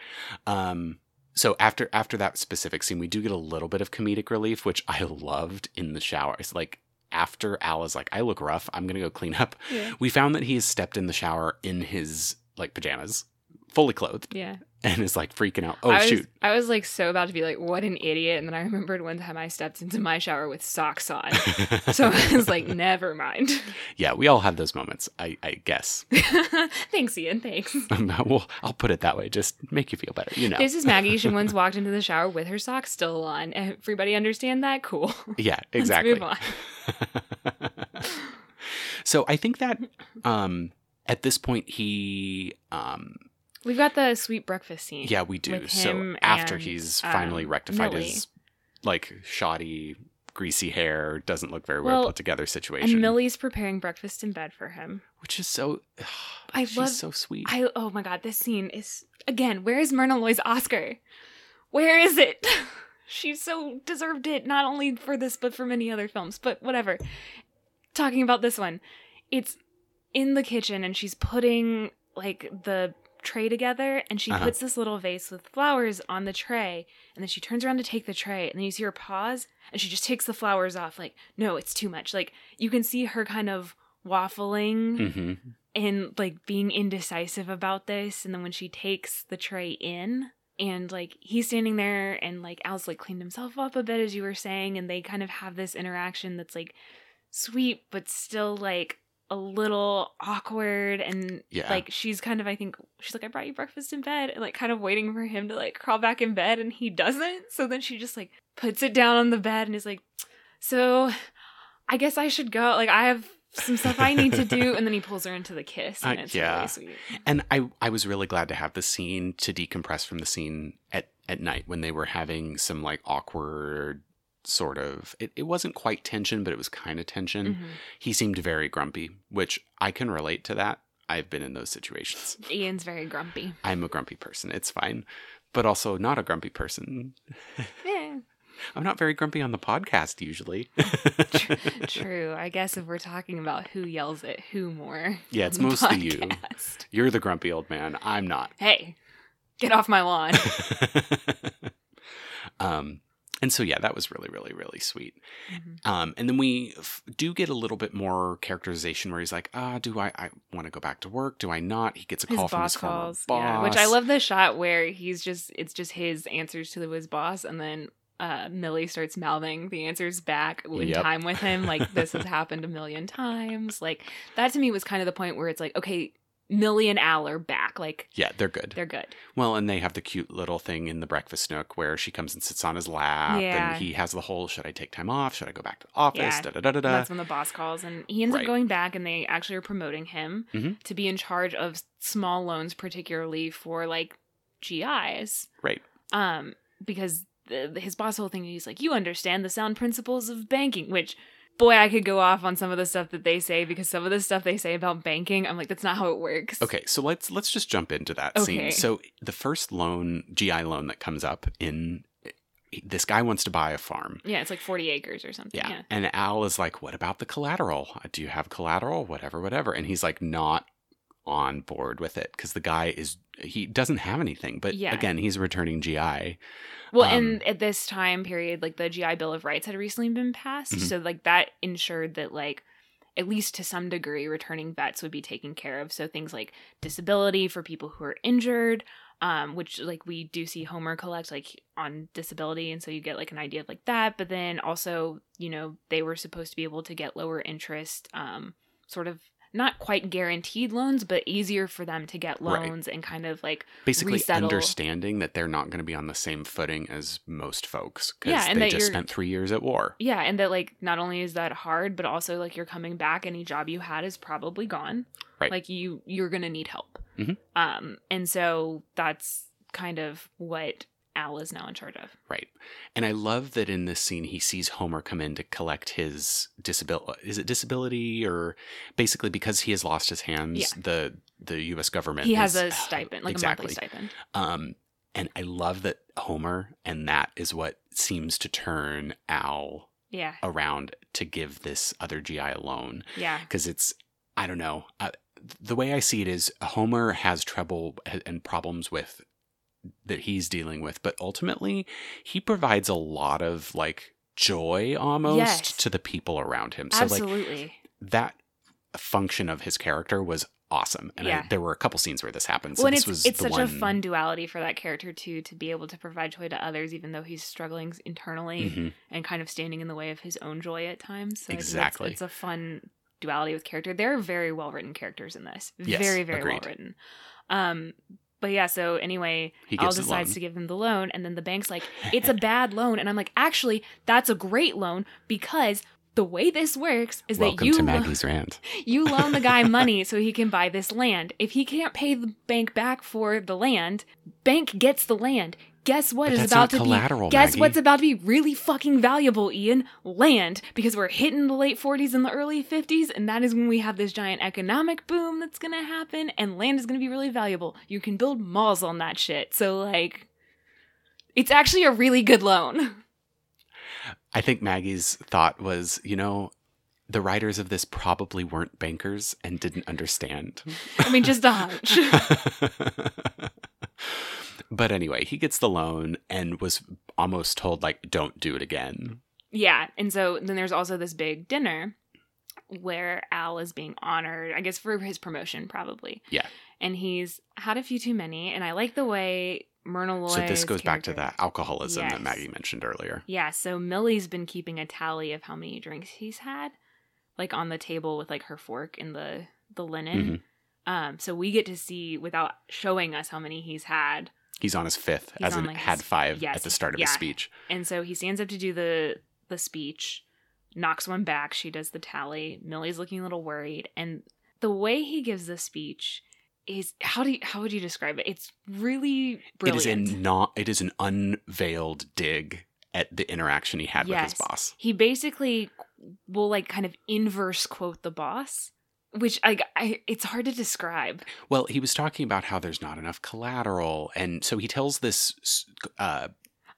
um, so after after that specific scene, we do get a little bit of comedic relief, which I loved in the shower. It's like after Al is like, "I look rough. I'm gonna go clean up." Yeah. We found that he has stepped in the shower in his like pajamas, fully clothed, Yeah. and is like freaking out. Oh I was, shoot! I was like so about to be like, what an idiot. And then I remembered one time I stepped into my shower with socks on. So I was like, never mind. yeah, we all have those moments. I I guess. Thanks, Ian. Thanks. well, I'll put it that way. Just make you feel better. You know. This is Maggie. She once walked into the shower with her socks still on. Everybody understand that? Cool. Yeah, exactly. Move on. so I think that um at this point he um We've got the sweet breakfast scene. yeah we do. So after and, he's um, finally rectified Millie. his like shoddy greasy hair, doesn't look very well, Well, put together situation. And Millie's preparing breakfast in bed for him. which is so I she's love- so sweet. I oh my god, this scene is again. Where is Myrna Loy's Oscar? Where is it? she so deserved it, not only for this but for many other films. But whatever. Talking about this one, it's in the kitchen and she's putting like the tray together and she Uh-huh. puts this little vase with flowers on the tray and then she turns around to take the tray and then you see her pause and she just takes the flowers off like no it's too much like you can see her kind of waffling hmm and like being indecisive about this and then when she takes the tray in and like he's standing there and like Al's like cleaned himself up a bit as you were saying and they kind of have this interaction that's like sweet but still like a little awkward and Yeah. like she's kind of I think she's like I brought you breakfast in bed and like kind of waiting for him to like crawl back in bed and he doesn't so then she just like puts it down on the bed and is like so I guess I should go like I have some stuff I need to do and then he pulls her into the kiss and Uh, it's yeah. really sweet. And I I was really glad to have the scene to decompress from the scene at at night when they were having some like awkward sort of it, it wasn't quite tension but it was kind of tension Mhm. he seemed very grumpy which i can relate to that i've been in those situations Ian's very grumpy. i'm a grumpy person it's fine but also not a grumpy person Yeah. i'm not very grumpy on the podcast usually True. I guess if we're talking about who yells at who more. yeah it's mostly you you're the grumpy old man i'm not Hey, get off my lawn. um and so yeah that was really really really sweet Mhm. um and then we f- do get a little bit more characterization where he's like ah do i i want to go back to work do i not he gets a His call boss from his former boss yeah. Which I love the shot where he's just it's just his answers to his boss, and then uh, Millie starts mouthing the answers back in Yep. time with him. Like this has happened a million times. Like that to me was kind of the point where it's like, okay, Millie and Al are back. Like yeah they're good they're good. well and they have the cute little thing in the breakfast nook where she comes and sits on his lap Yeah. and he has the whole should i take time off should i go back to the office Yeah. da da da da da that's when the boss calls, and he ends Right. up going back, and they actually are promoting him Mhm. to be in charge of small loans, particularly for like GIs. right Um, because the, his boss whole thing, he's like, "You understand the sound principles of banking," which. Boy, I could go off on some of the stuff that they say because some of the stuff they say about banking, I'm like, that's not how it works. Okay, so let's let's just jump into that Okay. scene. So the first loan, GI loan that comes up in this guy wants to buy a farm. Yeah, it's like 40 acres or something. Yeah. Yeah. And Al is like, "What about the collateral? Do you have collateral? Whatever, whatever." And he's like not on board with it cuz the guy is he doesn't have anything. But Yeah. again, he's a returning GI. Well, Um, and at this time period, like the GI Bill of Rights had recently been passed, Mhm. so like that ensured that like at least to some degree returning vets would be taken care of. So things like disability for people who are injured, um, which like we do see Homer collect like on disability, and so you get like an idea of like that. But then also, you know, they were supposed to be able to get lower interest, um, sort of not quite guaranteed loans, but easier for them to get Right. loans and kind of like Basically Resettle. understanding that they're not going to be on the same footing as most folks cuz Yeah, they just spent 3 years at war. Yeah, and that like not only is that hard, but also like you're coming back, any job you had is probably gone. Right. Like you you're gonna need help. Mhm. Um, and so that's kind of what Al is now in charge of. Right. And I love that in this scene he sees Homer come in to collect his disability is it disability or basically because he has lost his hands Yeah. the the US government He has is- a stipend, like exactly. a monthly stipend. Um and I love that Homer and that is what seems to turn Al Yeah, around to give this other GI a loan yeah, because it's I don't know uh, the way I see it is Homer has trouble and problems with that he's dealing with, but ultimately he provides a lot of like joy almost Yes. to the people around him. So like absolutely. that function of his character was awesome, and I, there were a couple scenes where this happened. So well, this it's was it's such one, a fun duality for that character too to be able to provide joy to others, even though he's struggling internally Mhm. and kind of standing in the way of his own joy at times. So I think that's- Exactly. it's a fun duality with character. There are very well written characters in this. Yes, very very well written. Um, but yeah. So anyway, Al decides to give him the loan, and then the bank's like, "It's a bad loan," and I'm like, "Actually, that's a great loan because." The way this works is Welcome that you to lo- rant. you loan the guy money so he can buy this land. If he can't pay the bank back for the land, bank gets the land, guess what is about to be guess Maggie. what's about to be really fucking valuable, Ian? Land. Because we're hitting the late 40s and the early 50s, and that is when we have this giant economic boom that's gonna happen, and land is gonna be really valuable. You can build malls on that shit. So like it's actually a really good loan. I think Maggie's thought was, you know, the writers of this probably weren't bankers and didn't understand. I mean just a hunch. but anyway, he gets the loan and was almost told like don't do it again. Yeah, and so then there's also this big dinner where Al is being honored, I guess for his promotion probably. Yeah. And he's had a few too many, and I like the way Myrna Loy. so this goes back to that alcoholism Yes. that Maggie mentioned earlier. Yeah, so Millie's been keeping a tally of how many drinks he's had, like on the table with like her fork in the the linen. Mhm. Um, so we get to see without showing us how many he's had, He's on his fifth, He's as in like, had his- five yes, at the start of yeah. his speech. and so he stands up to do the the speech, knocks one back. She does the tally. Millie's looking a little worried, and the way he gives the speech is how do you, how would you describe it? It's really brilliant. It is a not. It is an unveiled dig at the interaction he had with his boss. he basically will like kind of inverse quote the boss which like I, it's hard to describe Well, he was talking about how there's not enough collateral, and so he tells this uh,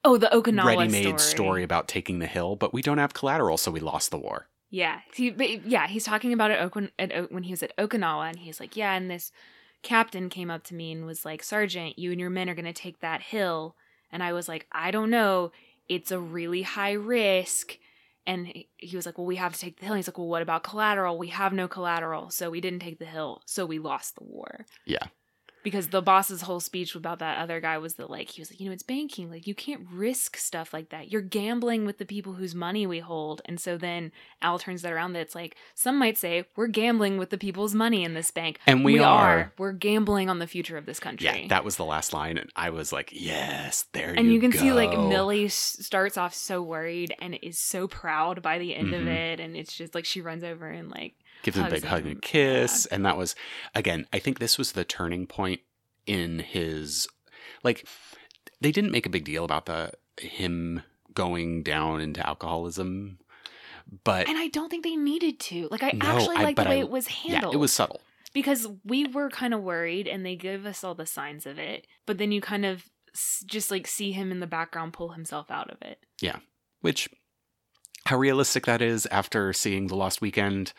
oh the okinawa ready-made story. story about taking the hill, but we don't have collateral, so we lost the war. yeah he, but yeah he's talking about it at, when he was at okinawa and he's like yeah and this captain came up to me and was like sergeant you and your men are going to take that hill and i was like i don't know it's a really high risk and he- was like well we have to take the hill. And he's like well what about collateral? We have no collateral. So we didn't take the hill. So we lost the war. Yeah. Because the boss's whole speech about that other guy was that like he was like you know it's banking. Like you can't risk stuff like that. You're gambling with the people whose money we hold. And so then al turns that around that it's like some might say we're gambling with the people's money in this bank. And we are. we're gambling on the future of this country. Yeah, that was the last line, and I was like, "Yes, there and you, you, can see like millie starts off so worried and is so proud by the end of Mhm. it and it's just like she runs over and like gives him a big hug and kiss, and that was again. I think this was the turning point in his like. They didn't make a big deal about the him going down into alcoholism, but and i don't think they needed to like i No, actually like the way I- it was yeah, handled it was subtle. because we were kind of worried and they give us all the signs of it but then you kind of just like see him in the background pull himself out of it Yeah, Which, how realistic that is after seeing the Lost Weekend.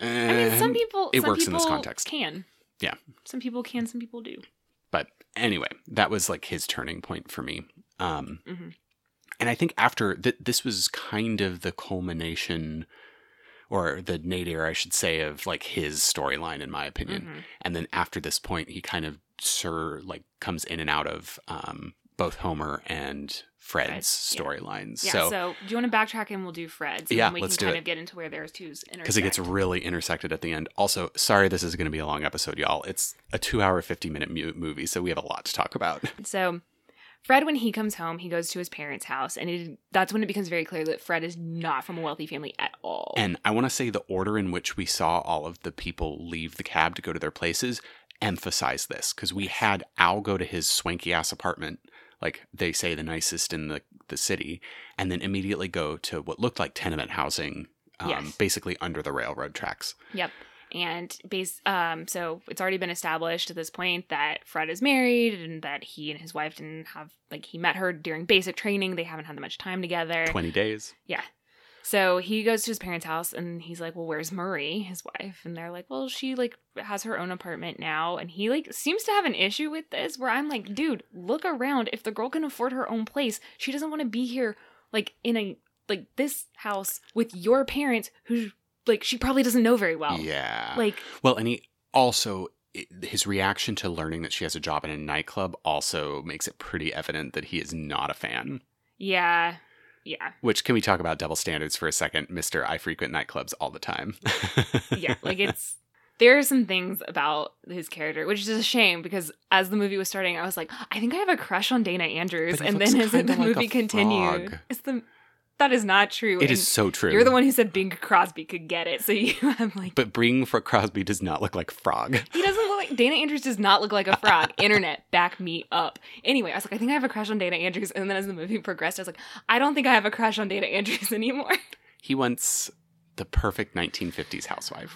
I mean some people it some works in this context. can Yeah. some people can some people do But anyway, that was like his turning point for me. Um, Mhm. And I think after that, this was kind of the culmination, or the nadir, I should say, of like his storyline, in my opinion. Mhm. And then after this point, he kind of sir like comes in and out of um, both Homer and Fred's storylines. yeah so so, do you want to backtrack and we'll do fred's and Yeah, then we let's can do kind it. of get into where there's two's because it gets really intersected at the end. Also, sorry, this is going to be a long episode, y'all. It's a two-hour, fifty-minute mu- movie, so we have a lot to talk about. so Fred, when he comes home, he goes to his parents' house, and it, that's when it becomes very clear that Fred is not from a wealthy family at all. And I want to say the order in which we saw all of the people leave the cab to go to their places emphasize this because we had Al go to his swanky ass apartment, like they say the nicest in the, the city, and then immediately go to what looked like tenement housing, um, Yes. basically under the railroad tracks. Yep. And base um so it's already been established at this point that Fred is married and that he and his wife didn't have like he met her during basic training. They haven't had that much time together. 20 days. So he goes to his parents' house and he's like, "Well, where's Marie, his wife?" And they're like, "Well, she like has her own apartment now." And he like seems to have an issue with this where I'm like, "Dude, look around. If the girl can afford her own place, she doesn't want to be here like in a like this house with your parents who like she probably doesn't know very well." yeah. Like Well, and he also his reaction to learning that she has a job in a nightclub also makes it pretty evident that he is not a fan. Yeah. Yeah. Which can we talk about double standards for a second, Mister? I frequent nightclubs all the time. Yeah. Like it's there are some things about his character, which is a shame because as the movie was starting, I was like, I think I have a crush on Dana Andrews. And then as the like movie continued, it's the that is not true. It And is so true. You're the one who said Bing Crosby could get it, so you I'm like But Bring for Crosby does not look like Frog. he doesn't look like Dana Andrews does not look like a frog. Internet, back me up. Anyway, I was like, I think I have a crush on Dana Andrews. And then as the movie progressed, I was like, I don't think I have a crush on Dana Andrews anymore. He wants the perfect 1950s housewife.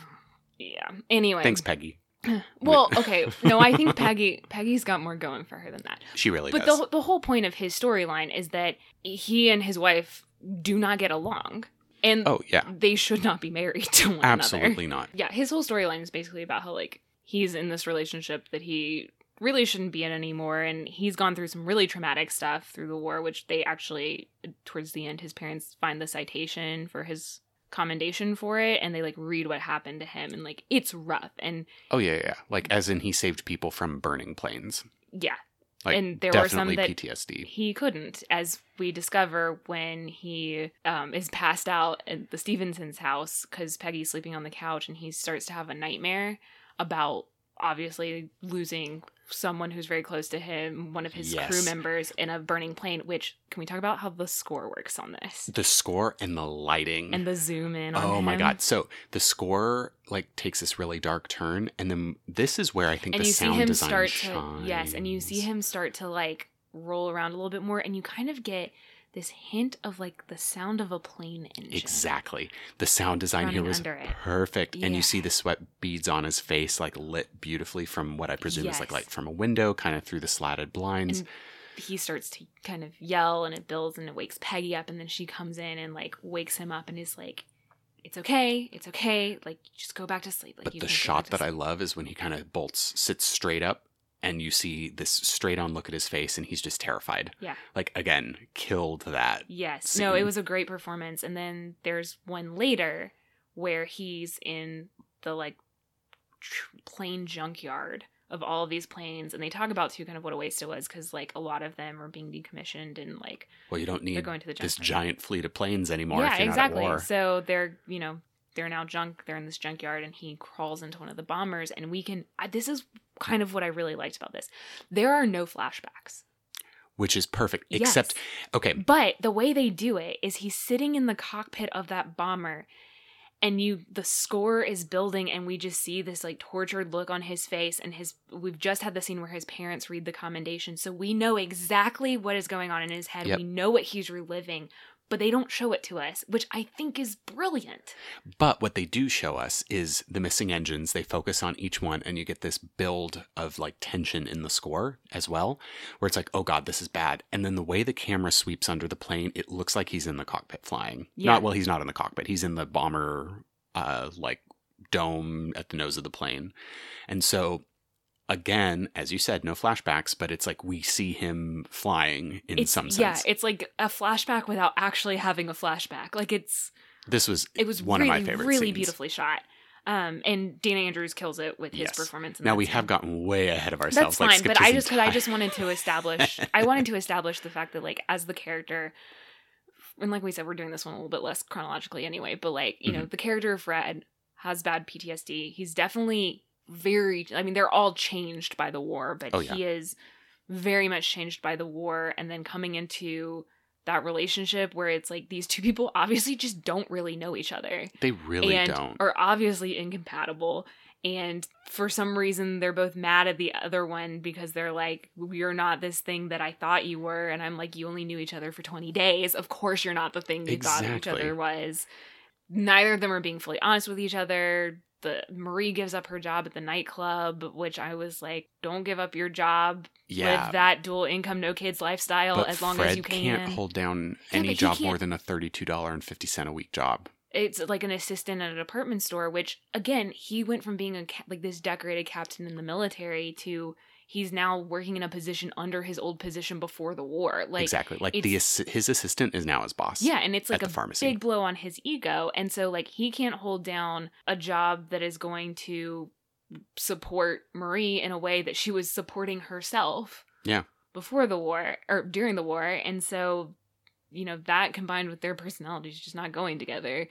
Yeah. Anyway. Thanks, Peggy. Well, okay. No, I think Peggy Peggy's got more going for her than that. She really But does. the the whole point of his storyline is that he and his wife do not get along. And oh, yeah. they should not be married to one another. Absolutely not. Yeah, his whole storyline is basically about how like he's in this relationship that he really shouldn't be in anymore and he's gone through some really traumatic stuff through the war which they actually towards the end his parents find the citation for his commendation for it and they like read what happened to him and like it's rough and Oh, yeah, yeah. Like, as in, he saved people from burning planes. yeah Like, And there were some that- PTSD. he couldn't as we discover when he um, is passed out at the stephenson's house because peggy's sleeping on the couch and he starts to have a nightmare about obviously losing someone who's very close to him one of his crew members in a burning plane which can we talk about how the score works on this The score and the lighting. and the zoom in on oh my god! So the score like takes this really dark turn, and then this is where I think and the you see sound him design start shines. to yes and you see him start to like roll around a little bit more and you kind of get this hint of like the sound of a plane engine Exactly. The sound design here was perfect. And you see the sweat beads on his face, like lit beautifully from what I presume is like Yes. light from a window, kind of through the slatted blinds. And he starts to kind of yell and it builds and it wakes Peggy up and then she comes in and like wakes him up and is like, It's okay, it's okay, like just go back to sleep. Like but the shot that I love is when he kind of bolts, sits straight up, and you see this straight on look at his face, and he's just terrified. Yeah. Like, again, killed that. Yes. No, it was a great performance. And then there's one later where he's in the like plane junkyard of all of these planes and they talk about too kind of what a waste it was because like a lot of them are being decommissioned and like Well, you don't they're need going to the this giant fleet of planes anymore yeah if you're exactly not at war. so they're you know they're now junk they're in this junkyard and he crawls into one of the bombers and we can I, this is kind of what i really liked about this there are no flashbacks Which is perfect. Yes. Except, okay, but the way they do it is he's sitting in the cockpit of that bomber and you the score is building and we just see this like tortured look on his face and his we've just had the scene where his parents read the commendation so we know exactly what is going on in his head Yep. we know what he's reliving but they don't show it to us which i think is brilliant But what they do show us is the missing engines. They focus on each one, and you get this build of like tension in the score as well, where it's like, oh god, this is bad. And then the way the camera sweeps under the plane, it looks like he's in the cockpit flying. Yeah. Not well, he's not in the cockpit. He's in the bomber, uh, like dome at the nose of the plane. And so, again, as you said, no flashbacks, but it's like we see him flying in it's some sense. yeah it's like a flashback without actually having a flashback like it's this was it was one really of my favorite really scenes. beautifully shot um and dana andrews kills it with his Yes. performance in Now we scene. have gotten way ahead of ourselves. That's like fine, but I just because I just wanted to establish I wanted to establish the fact that like as the character and like we said, we're doing this one a little bit less chronologically anyway, but like, you Mm-hmm. know, the character of Fred has bad PTSD. He's definitely very I mean, they're all changed by the war, but Oh, yeah. he is very much changed by the war and then coming into that relationship where it's like these two people obviously just don't really know each other They really and don't. are obviously incompatible. And for some reason, they're both mad at the other one because they're like, You're not this thing that I thought you were. And I'm like, You only knew each other for 20 days. Of course, you're not the thing you thought each other was. Neither of them are being fully honest with each other. The Marie gives up her job at the nightclub, which I was like, Don't give up your job. yeah, Live that dual income, no kids lifestyle but as long Fred as you can. can't hold down any job more than a thirty-two dollar and fifty cent a week job. it's like an assistant at a department store which again he went from being a like this decorated captain in the military to he's now working in a position under his old position before the war like exactly, like the his assistant is now his boss. yeah and it's like a pharmacy. big blow on his ego and so like he can't hold down a job that is going to support marie in a way that she was supporting herself Yeah. before the war or during the war and so you know that combined with their personalities just not going together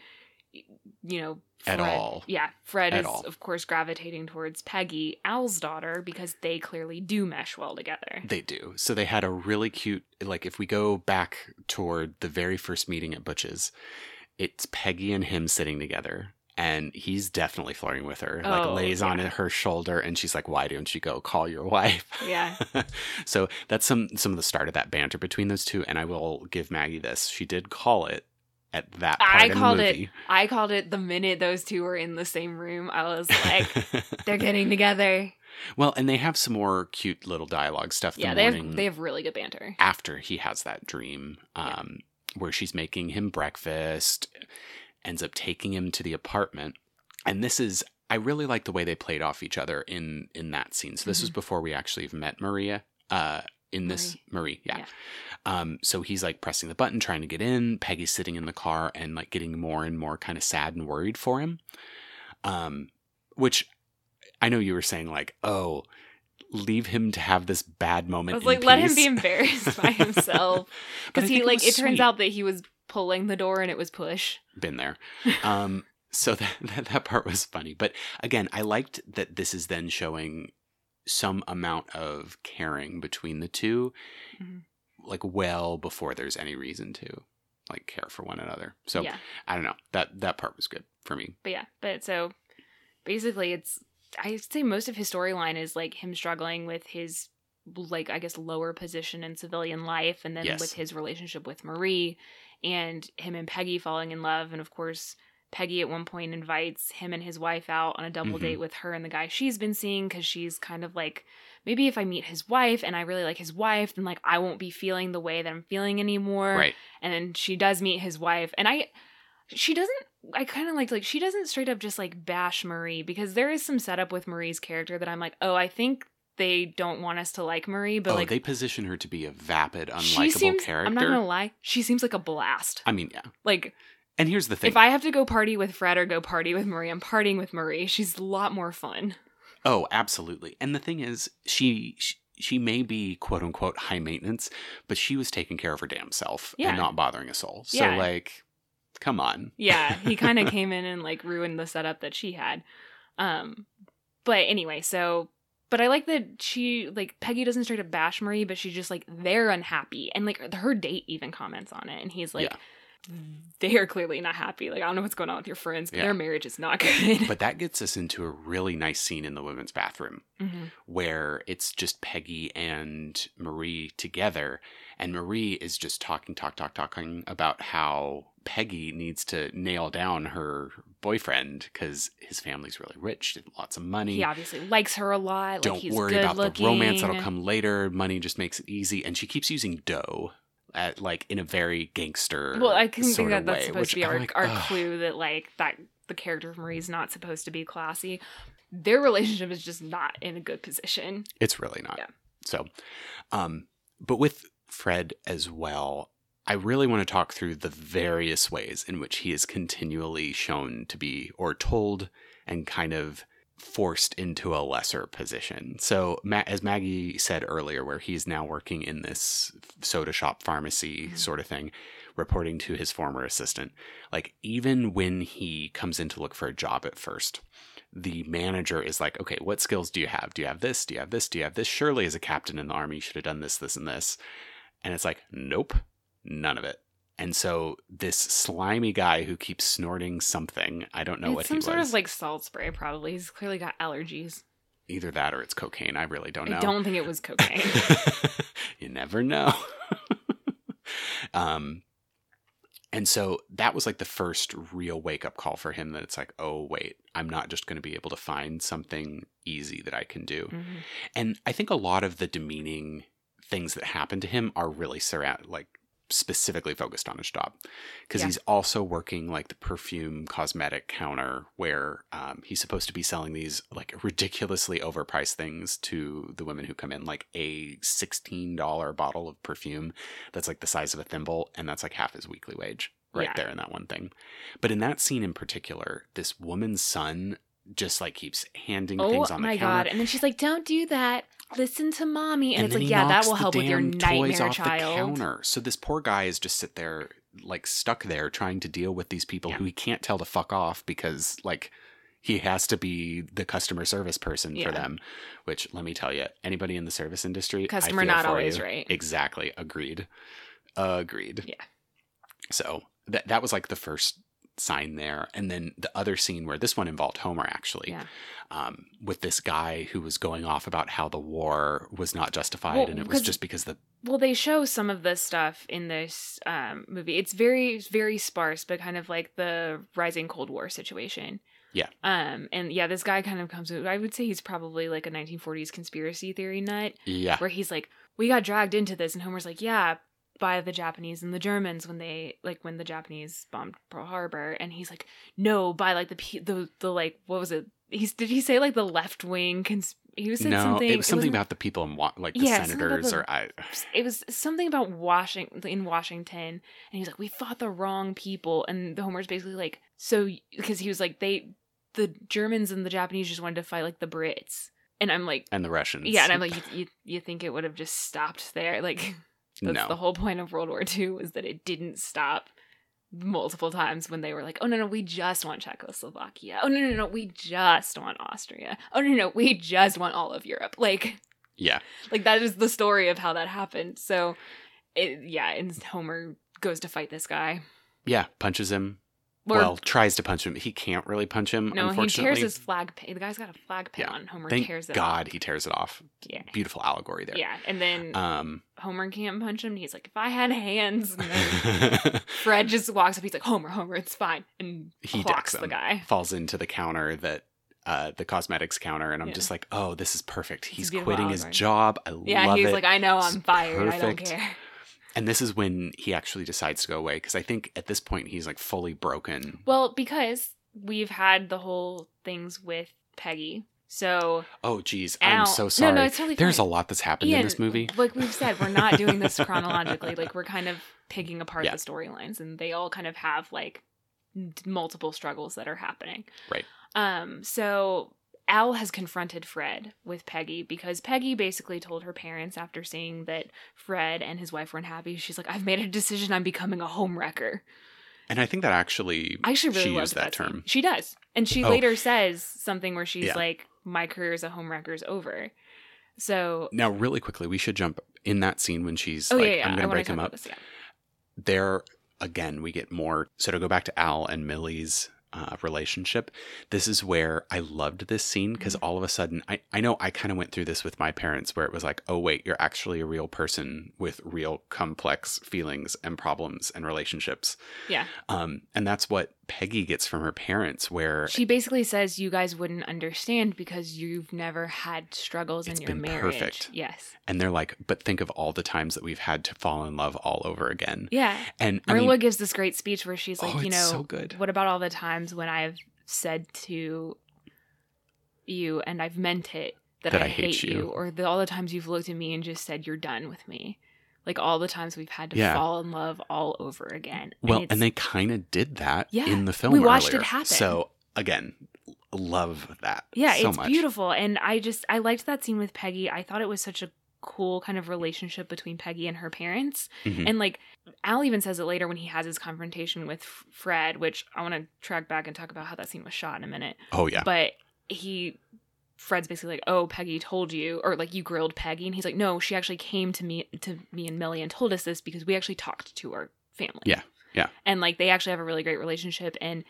you know At all. yeah fred At is all. of course gravitating towards peggy al's daughter because they clearly do mesh well together They do. So they had a really cute like if we go back toward the very first meeting at Butch's, it's Peggy and him sitting together. and he's definitely flirting with her. Like Oh, lays on her shoulder, and she's like, "Why don't you go call your wife?" Yeah. so that's some some of the start of that banter between those two. And I will give Maggie this: she did call it at that I called it. I called it the minute those two were in the same room. I was like, they're getting together. well, and they have some more cute little dialogue stuff. The Yeah, they have they have really good banter. after he has that dream, Yeah. um, where she's making him breakfast, ends up taking him to the apartment, and this is. I really like the way they played off each other in in that scene. So this was Mhm. before we actually met Maria. Uh, in this Marie, yeah. Yeah. Um, so he's like pressing the button, trying to get in. Peggy's sitting in the car and like getting more and more kind of sad and worried for him. Um, which I know you were saying like, oh, leave him to have this bad I moment. was in like, let him be embarrassed by himself. Because he like was it turns out that he was pulling the door and it was push. been there. Um, so that, that that part was funny, but again, I liked that this is then showing some amount of caring between the 2 Mhm. like well before there's any reason to like care for one another. So yeah. I don't know that that part was good for me. But yeah, but so basically it's I'd say most of his storyline is like him struggling with his like I guess lower position in civilian life and then Yes. with his relationship with Marie and him and Peggy falling in love and of course Peggy at one point invites him and his wife out on a double Mhm. date with her and the guy she's been seeing cuz she's kind of like maybe if I meet his wife and I really like his wife then like I won't be feeling the way that I'm feeling anymore Right. and then she does meet his wife and i she doesn't i kind of liked like she doesn't straight up just like bash marie because there is some setup with marie's character that i'm like oh i think they don't want us to like marie but oh, like they position her to be a vapid, she unlikable seems character. i'm not gonna lie she seems like a blast I mean, yeah. like And here's the thing. if i have to go party with fred or go party with marie i'm partying with marie she's a lot more fun Oh, absolutely. And the thing is, she, she she may be quote unquote high maintenance, but she was taking care of her damn self Yeah. and not bothering a soul. So Yeah. like, come on. yeah he kind of came in and like ruined the setup that she had um but anyway so but i like that she like peggy doesn't straight up bash marie but she's just like they're unhappy and like her date even comments on it and he's like Yeah. they're clearly not happy like i don't know what's going on with your friends but Yeah. their marriage is not good But that gets us into a really nice scene in the women's bathroom Mhm. where it's just Peggy and Marie together, and Marie is just talking, talk, talk, talking about how Peggy needs to nail down her boyfriend because his family's really rich, lots of money. he obviously likes her a lot like Don't he's worry about looking the romance that'll come later. Money just makes it easy, and she keeps using dough at like in a very gangster. well i can think that that's way, supposed to be I'm our, like, our ugh. clue that like that the character of marie's not supposed to be classy their relationship is just not in a good position It's really not. Yeah. So, um, but with Fred as well, I really want to talk through the various ways in which he is continually shown to be or told and kind of forced into a lesser position. So, Ma- as Maggie said earlier, where he's now working in this soda shop pharmacy Mhm. sort of thing, reporting to his former assistant, like even when he comes in to look for a job at first, the manager is like, okay, what skills do you have? Do you have this? Do you have this? Do you have this? Surely, as a captain in the army, you should have done this, this, and this. And it's like, nope, none of it. And so this slimy guy who keeps snorting something, I don't know it's what some he sort of like salt spray, probably. He's clearly got allergies. Either that or it's cocaine. I really don't know. I don't think it was cocaine. you never know. um, and so that was like the first real wake up call for him that it's like, oh, wait, I'm not just going to be able to find something easy that I can do. Mhm. And I think a lot of the demeaning things that happen to him are really surround like specifically focused on his job because Yeah. he's also working like the perfume cosmetic counter where um, he's supposed to be selling these like ridiculously overpriced things to the women who come in like a $16 bottle of perfume that's like the size of a thimble and that's like half his weekly wage right Yeah. there in that one thing but in that scene in particular this woman's son just like keeps handing Oh things on the my counter god! And then she's like, "Don't do that. Listen to mommy." And, it's like, "Yeah, that will help with your nightmare child." counter. So this poor guy is just sit there, like stuck there, trying to deal with these people Yeah. who he can't tell to fuck off because, like, he has to be the customer service person Yeah. for them. Which, let me tell you, anybody in the service industry, Customer not always you. right. Exactly, agreed, agreed. Yeah. So that that was like the first sign there. And then the other scene where this one involved Homer actually, Yeah. um, with this guy who was going off about how the war was not justified Well, and it was just because the Well, they show some of this stuff in this um, movie. It's very, very sparse, but kind of like the rising Cold War situation. Yeah. Um, and yeah, this guy kind of comes. I would say he's probably like a 1940s conspiracy theory nut, yeah where he's like, "We got dragged into this," and Homer's like, "Yeah." By the Japanese and the Germans when they like when the Japanese bombed Pearl Harbor and he's like no by like the the the like what was it he's did he say like the left wing cons- he said no, something it was something wasn't- about the people in wa- like the Yeah, senators the- or I. it was something about Washington in Washington, and he's like, "We fought the wrong people," and the Homer's basically like, "So," because he was like, "They, the Germans and the Japanese just wanted to fight like the Brits," and I'm like, And the Russians. "Yeah," and I'm like, "You, you, you think it would have just stopped there? Like, that's no. the whole point of World War II was that it didn't stop." Multiple times when they were like, "Oh no, no, we just want Czechoslovakia. Oh no, no, no, we just want Austria. Oh no, no, we just want all of Europe." Like, yeah. like that is the story of how that happened. So, it, yeah, and Homer goes to fight this guy. Yeah. Punches him. Or- well, tries to punch him. He can't really punch him. no, he tears his flag. The guy's got a flag pin Yeah. on. Homer Thank tears it off. God off. he tears it off. Yeah, Beautiful allegory there. yeah, and then Um, Homer can't punch him. And he's like, if I had hands. And then Fred just walks up. He's like, Homer, Homer, it's fine, and He decks the guy. falls into the counter that uh, the cosmetics counter, and I'm Yeah. just like, oh, this is perfect. He's quitting his job. I Yeah, love he's it. like, I know I'm fired. I don't care. And this is when he actually decides to go away because I think at this point he's like fully broken. Well, because we've had the whole things with Peggy. So Oh, geez, Al- I'm so sorry. no, no, it's totally There's a lot that's happened in this movie. Like we've said, we're not doing this chronologically. Like we're kind of picking apart Yeah. the storylines, and they all kind of have like multiple struggles that are happening. Right. Um. So Al has confronted Fred with Peggy because Peggy basically told her parents after seeing that Fred and his wife weren't happy, She's like, "I've made a decision. I'm becoming a homewrecker." And I think that actually I actually really she used that, scene. term. She does, and she Oh. later says something where she's Yeah. like, "My career as a homewrecker's over." So. Now, really quickly, we should jump in that scene when she's Oh like, yeah, yeah. "I'm going to break him up." This, yeah. there again we get more so to go back to al and millie's uh, relationship this is where i loved this scene because Mhm. all of a sudden I, I know i kind of went through this with my parents where it was like oh wait you're actually a real person with real complex feelings and problems and relationships Yeah. um, and that's what peggy gets from her parents where She basically says you guys wouldn't understand because you've never had struggles in your marriage. perfect. Yes. and they're like but think of all the times that we've had to fall in love all over again Yeah. and I Marla mean, gives this great speech where she's like, oh, you know, so good what about all the times when I've said to you and I've meant it that, I, hate, you. or the, all the times you've looked at me and just said you're done with me. Like all the times we've had to Yeah. fall in love all over again. Well, it's- and they kind of did that Yeah, in the film. we watched it happen. So again, love that. Yeah, so it's much. beautiful. And I just I liked that scene with Peggy. I thought it was such a cool kind of relationship between Peggy and her parents. Mhm. And like Al even says it later when he has his confrontation with F- Fred, which I want to track back and talk about how that scene was shot in a minute. Oh yeah, But he Fred's basically like, "Oh, Peggy told you, or like you grilled Peggy," and he's like, "No, she actually came to me to me and Millie and told us this because we actually talked to our family." Yeah, yeah. and like they actually have a really great relationship. And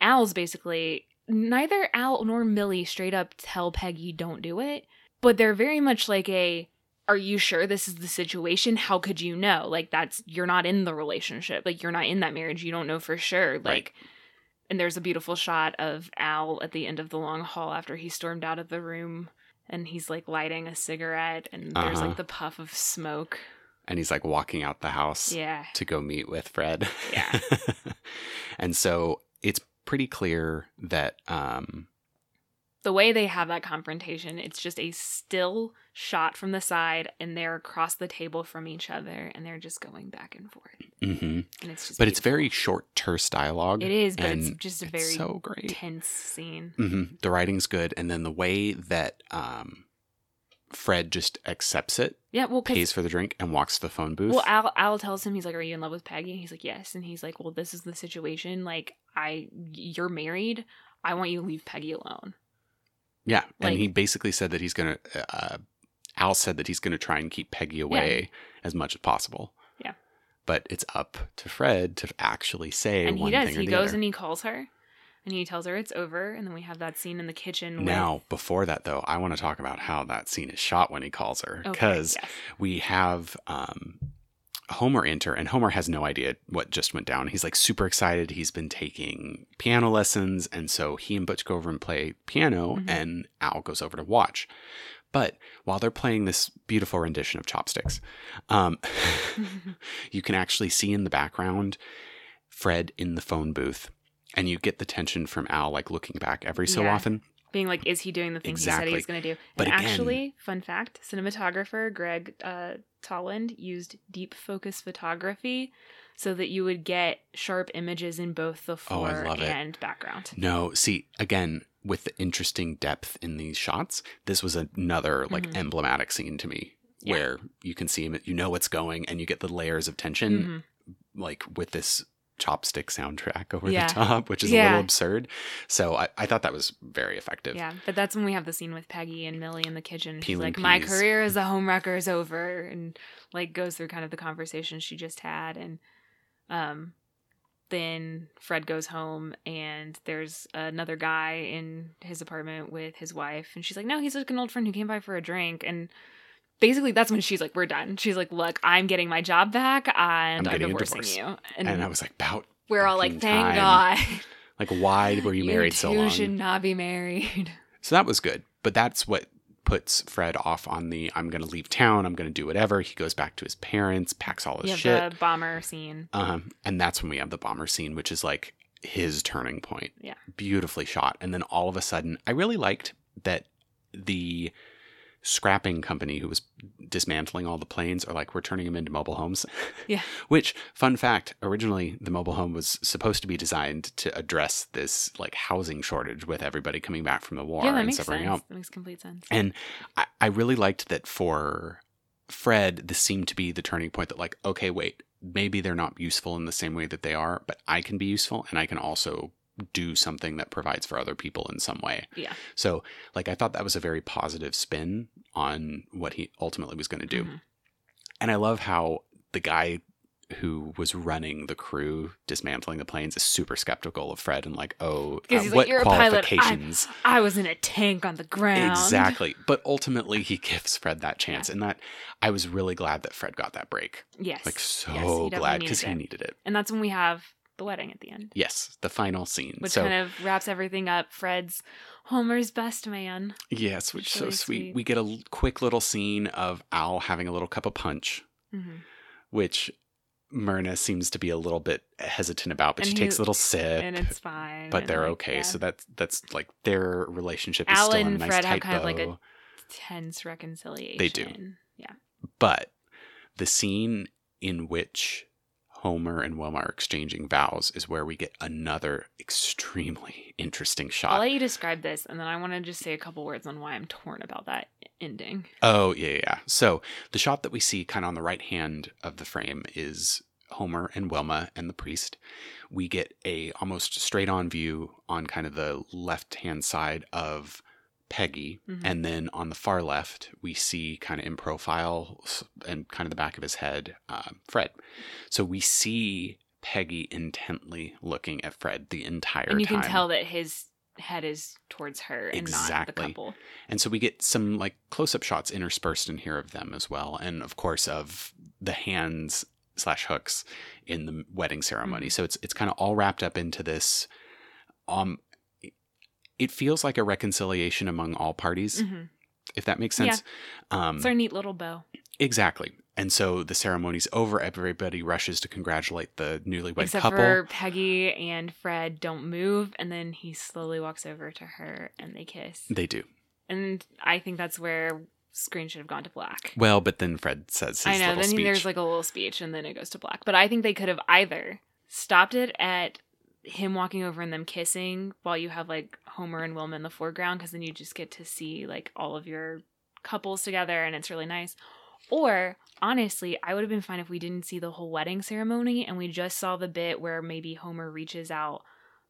Al's basically neither Al nor Millie straight up tell Peggy don't do it, but they're very much like a. Are you sure this is the situation? How could you know? Like that's you're not in the relationship. Like you're not in that marriage. You don't know for sure. Like Right. And there's a beautiful shot of Al at the end of the long hall after he stormed out of the room and he's like lighting a cigarette and there's Uh-huh. like the puff of smoke. and he's like walking out the house Yeah. to go meet with Fred. Yeah. and so it's pretty clear that um The way they have that confrontation, it's just a still shot from the side and they're across the table from each other and they're just going back and forth. Mm-hmm. And it's just but it's very short, terse dialogue. It is, but and it's just a very so great. tense scene. hmm The writing's good, and then the way that um Fred just accepts it, Yeah, well, pays for the drink, and walks to the phone booth. Well, Al, Al tells him he's like, "Are you in love with Peggy?" And he's like, "Yes." And he's like, "Well, this is the situation. Like, I, you're married. I want you to leave Peggy alone." Yeah, and he basically said that he's gonna. Uh, Al said that he's gonna try and keep Peggy away as much as possible. Yeah. but it's up to Fred to actually say and he does. He goes other. and he calls her, and he tells her it's over. And then we have that scene in the kitchen. Now, before that though, I want to talk about how that scene is shot when he calls her with, okay, because yes. we have um, Homer enter, and Homer has no idea what just went down. He's like super excited. He's been taking piano lessons, and so he and Butch go over and play piano, Mhm. and Al goes over to watch. But while they're playing this beautiful rendition of Chopsticks, um, you can actually see in the background Fred in the phone booth, and you get the tension from Al like looking back every so Yeah. often. Being like, is he doing the things he said he was going to do? But and again- actually, fun fact: cinematographer Gregg uh, Toland used deep focus photography so that you would get sharp images in both the Oh, I fore love it. and background. No, see, again, with the interesting depth in these shots, this was another like Mhm. emblematic scene to me Yeah. where you can see him, you know what's going, and you get the layers of tension, Mhm. like with this chopstick soundtrack over Yeah. the top, which is a little absurd. So I, I thought that was very effective. Yeah, but that's when we have the scene with Peggy and Millie in the kitchen. She's Peeling like, "My career as a homewrecker is over," and like goes through kind of the conversation she just had, and um, then Fred goes home and there's another guy in his apartment with his wife, and she's like, "No, he's like an old friend who came by for a drink," and. Basically, that's when she's like, "We're done." She's like, "Look, I'm getting my job back, and I'm, a divorcing you." And, I was like, about we're all like, "Thank time. God, like, why were you married so long? Should not be married." So that was good. But that's what puts Fred off on the I'm going to leave town, I'm going to do whatever. He goes back to his parents, packs all his You have shit. the bomber scene. Um, and that's when we have the bomber scene, which is like his turning point. Yeah. Beautifully shot. And then all of a sudden, I really liked that the scrapping company who was dismantling all the planes are like, we're turning them into mobile homes. Yeah. Which, fun fact, originally the mobile home was supposed to be designed to address this like housing shortage with everybody coming back from the war yeah, and suffering sense. out. That makes complete sense. And I, I really liked that for Fred, this seemed to be the turning point that, like, okay, wait, maybe they're not useful in the same way that they are, but I can be useful and I can also do something that provides for other people in some way. Yeah. So, like, I thought that was a very positive spin on what he ultimately was going to do. Mhm. And I love how the guy who was running the crew dismantling the planes is super skeptical of Fred and like, oh, uh, he's what like, "You're a pilot. I- qualifications? I was in a tank on the ground. Exactly. But ultimately, he gives Fred that chance. And that I was really glad that Fred got that break. Yes. Like, so Yes, glad because he needed it. And that's when we have the wedding at the end, Yes, the final scene. which so, kind of wraps everything up. Fred's Homer's best man. yes, which It's so sweet. sweet. We get a quick little scene of Al having a little cup of punch, hmm which Myrna seems to be a little bit hesitant about, but And she he- takes a little sip. And it's fine. but they're like, okay. yeah. So that's that's like their relationship is Al still in a and nice Fred have kind of like a- tense reconciliation. They do, yeah. But the scene in which Homer and Wilma are exchanging vows is where we get another extremely interesting shot. I'll let you describe this, and then I want to just say a couple words on why I'm torn about that ending. oh, yeah, yeah, yeah. So the shot that we see kind of on the right hand of the frame is Homer and Wilma and the priest. We get a almost straight on view on kind of the left hand side of Peggy, Mhm. and then on the far left we see kind of in profile and kind of the back of his head uh, Fred. So we see Peggy intently looking at Fred the entire time. and you time. can tell that his head is towards her and not the couple. And so we get some like close up shots interspersed in here of them as well. And of course of the hands slash hooks in the wedding ceremony. Mhm. So it's it's kind of all wrapped up into this um it feels like a reconciliation among all parties, hmm if that makes Yeah. sense. Um It's our neat little bow. exactly. And so the ceremony's over, everybody rushes to congratulate the newlywed Except couple. for Peggy and Fred don't move, and then he slowly walks over to her and they kiss. They do. And I think that's where screen should have gone to black. Well, but then Fred says his I know. Then speech. there's like a little speech, and then it goes to black. But I think they could have either stopped it at him walking over and them kissing while you have like Homer and Wilma in the foreground, because then you just get to see like all of your couples together, and it's really nice. Or honestly, I would have been fine if we didn't see the whole wedding ceremony and we just saw the bit where maybe Homer reaches out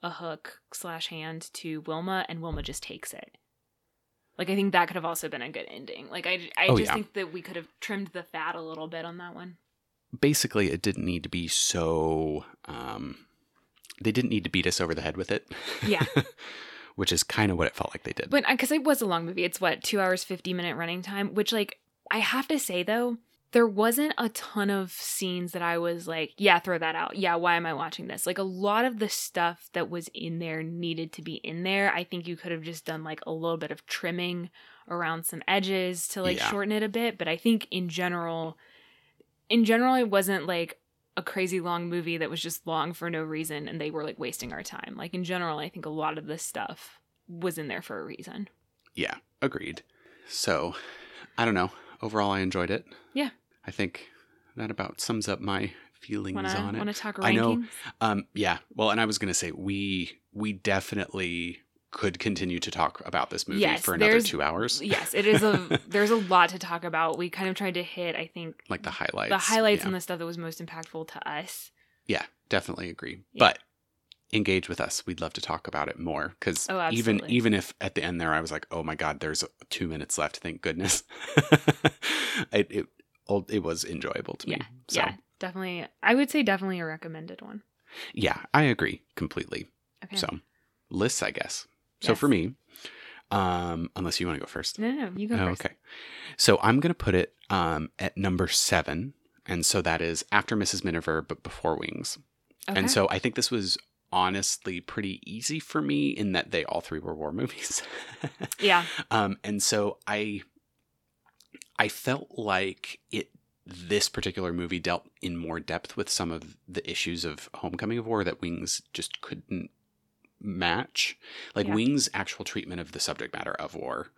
a hook slash hand to Wilma and Wilma just takes it. Like I think that could have also been a good ending. Like I, I Oh, just yeah. think that we could have trimmed the fat a little bit on that one. basically it didn't need to be so um they didn't need to beat us over the head with it. Yeah. Which is kind of what it felt like they did. But because it was a long movie, it's what two hours fifty minute running time. Which like I have to say though, there wasn't a ton of scenes that I was like, yeah, throw that out. Yeah, why am I watching this? Like a lot of the stuff that was in there needed to be in there. I think you could have just done like a little bit of trimming around some edges to like Yeah. shorten it a bit. But I think in general, in general, it wasn't like a crazy long movie that was just long for no reason and they were like wasting our time. Like in general, I think a lot of this stuff was in there for a reason. Yeah, agreed. So, I don't know. Overall, I enjoyed it. Yeah. I think that about sums up my feelings Wanna on it. wanna talk rankings? I know. Um, yeah. Well, and I was gonna say we we definitely could continue to talk about this movie Yes, for another two hours. Yes, it is a there's a lot to talk about. We kind of tried to hit, I think, like the highlights. the highlights yeah. and the stuff that was most impactful to us. Yeah, definitely agree. Yeah. But engage with us. We'd love to talk about it more because Oh, even even if at the end there I was like, oh my god, there's two minutes left. Thank goodness. it, it it was enjoyable to me. Yeah, So Yeah, definitely. I would say definitely a recommended one. yeah, I agree completely. Okay. So lists, I guess. So Yes. for me, um, unless you want to go first. no, no, no, you go Oh, first. okay. So I'm going to put it um, at number seven. And so that is after Mrs. Miniver, but before Wings. Okay. And so I think this was honestly pretty easy for me in that they all three were war movies. yeah, um, and so I I felt like it this particular movie dealt in more depth with some of the issues of Homecoming of War that Wings just couldn't match. Like Yeah. Wings' actual treatment of the subject matter of war,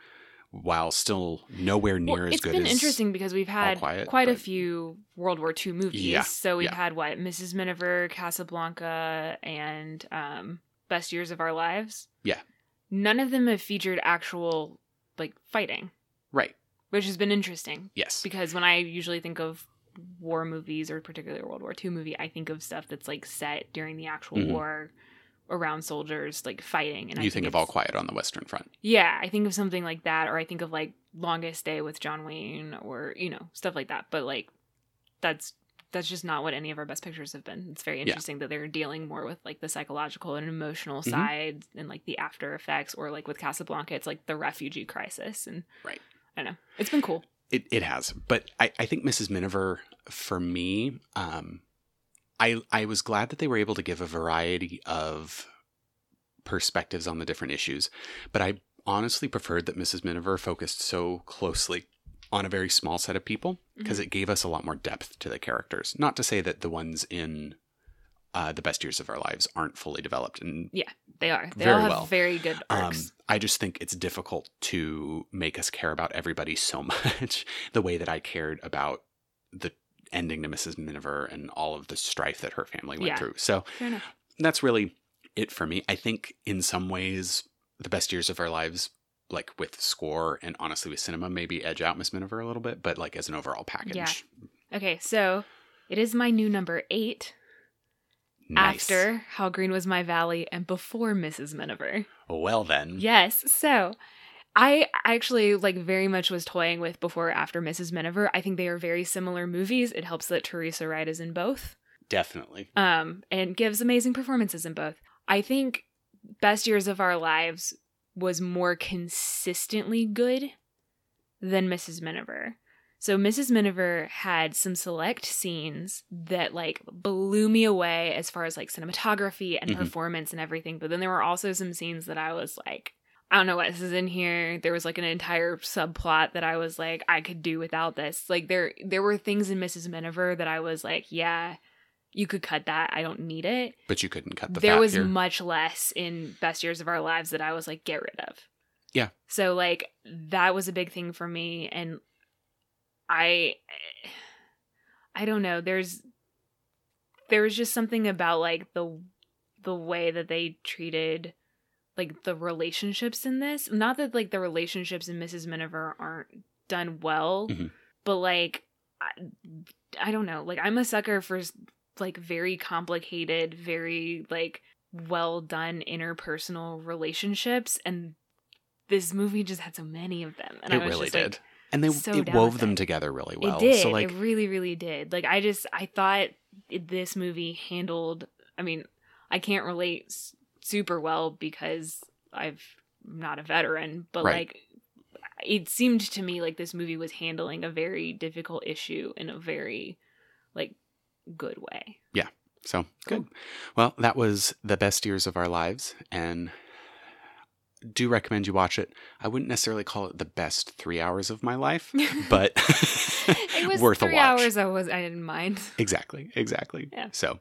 while still nowhere near well, as it's good been interesting because we've had Quiet, quite a few World War II movies. Yeah, So we've yeah. had what Mrs. Miniver, Casablanca, and um, Best Years of Our Lives. Yeah. None of them have featured actual like fighting, right. which has been interesting. Yes. because when I usually think of war movies or particularly a World War II movie, I think of stuff that's like set during the actual Mhm. war around soldiers like fighting. And I you think of All Quiet on the Western Front. Yeah, I think of something like that, or I think of like Longest Day with John Wayne, or you know stuff like that. But like that's that's just not what any of our best pictures have been. It's very interesting that they're dealing more with like the psychological and emotional Mhm. side and like the after effects, or like with Casablanca, it's like the refugee crisis. And Right. I don't know, it's been cool. It, it has, but I, I think Mrs. Miniver for me, um, I I was glad that they were able to give a variety of perspectives on the different issues, but I honestly preferred that Mrs. Miniver focused so closely on a very small set of people because it gave us a lot more depth to the characters. Not to say that the ones in uh, the best years of our lives aren't fully developed and yeah, They are. They all have well. very good um, arcs. I just think it's difficult to make us care about everybody so much the way that I cared about the ending to Mrs. Miniver and all of the strife that her family went Yeah. through. So that's really it for me. I think in some ways, the best years of our lives, like with score and honestly with cinema, maybe edge out Miss Miniver a little bit, but like as an overall package, Yeah. Okay, so it is my new number eight nice. after How Green Was My Valley and before Mrs. Miniver. Well then, Yes. So I actually like very much was toying with before or after Mrs. Miniver. I think they are very similar movies. It helps that Teresa Wright is in both. definitely. Um, and gives amazing performances in both. I think Best Years of Our Lives was more consistently good than Mrs. Miniver. So Mrs. Miniver had some select scenes that like blew me away as far as like cinematography and Mhm. performance and everything. But then there were also some scenes that I was like, I don't know what this is in here. There was like an entire subplot that I was like, I could do without this. Like there there were things in Mrs. Miniver that I was like, yeah, you could cut that. I don't need it. But you couldn't cut the there was here. much less in Best Years of Our Lives that I was like, get rid of. Yeah. So like that was a big thing for me, and I, I don't know. There's, there was just something about like the, the way that they treated, like the relationships in this. Not that like the relationships in Mrs. Miniver aren't done well, Mhm. but like, I, I don't know. Like I'm a sucker for like very complicated, very like well done interpersonal relationships and this movie just had so many of them and it I was really just did. like and they So it wove them it. together really well. it did. So like it really, really did. Like I just, I thought this movie handled. I mean, I can't relate super well because I've I'm not a veteran, but Right. like it seemed to me like this movie was handling a very difficult issue in a very like good way. Yeah. So Cool. good. Well, that was the best years of our lives, and do recommend you watch it. I wouldn't necessarily call it the best three hours of my life, but it was worth three a watch. hours. I was I didn't mind. Exactly, exactly. Yeah. So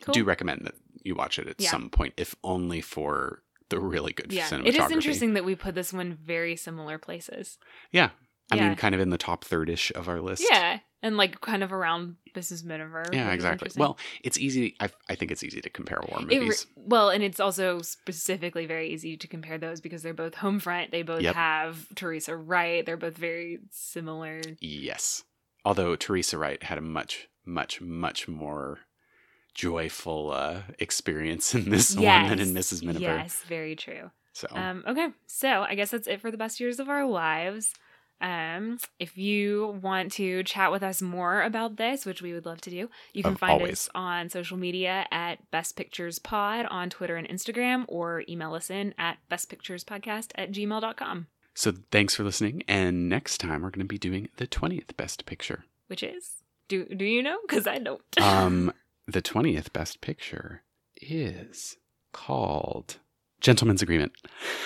Cool. do recommend that you watch it at Yeah. some point, if only for the really good yeah, cinematography. it is interesting that we put this one very similar places. Yeah. I Yeah. mean, kind of in the top third-ish of our list. Yeah, and like kind of around Mrs. Miniver. Yeah, exactly. Well, it's easy. I, I think it's easy to compare war re- movies. well, and it's also specifically very easy to compare those because they're both home front. They both Yep. have Teresa Wright. They're both very similar. yes. Although Teresa Wright had a much, much, much more joyful uh, experience in this one than in Mrs. Miniver. Yes, very true. So, Um, okay, so I guess that's it for the best years of our lives. Um, if you want to chat with us more about this, which we would love to do, you can Of- find always. us on social media at Best Pictures Pod on Twitter and Instagram, or email us in at bestpicturespodcast at gmail.com, so thanks for listening. And next time we're going to be doing the 20th Best Picture. which is do do you know? Because I don't. Um, the 20th Best Picture is called Gentleman's Agreement.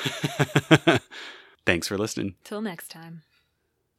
thanks for listening. Till next time.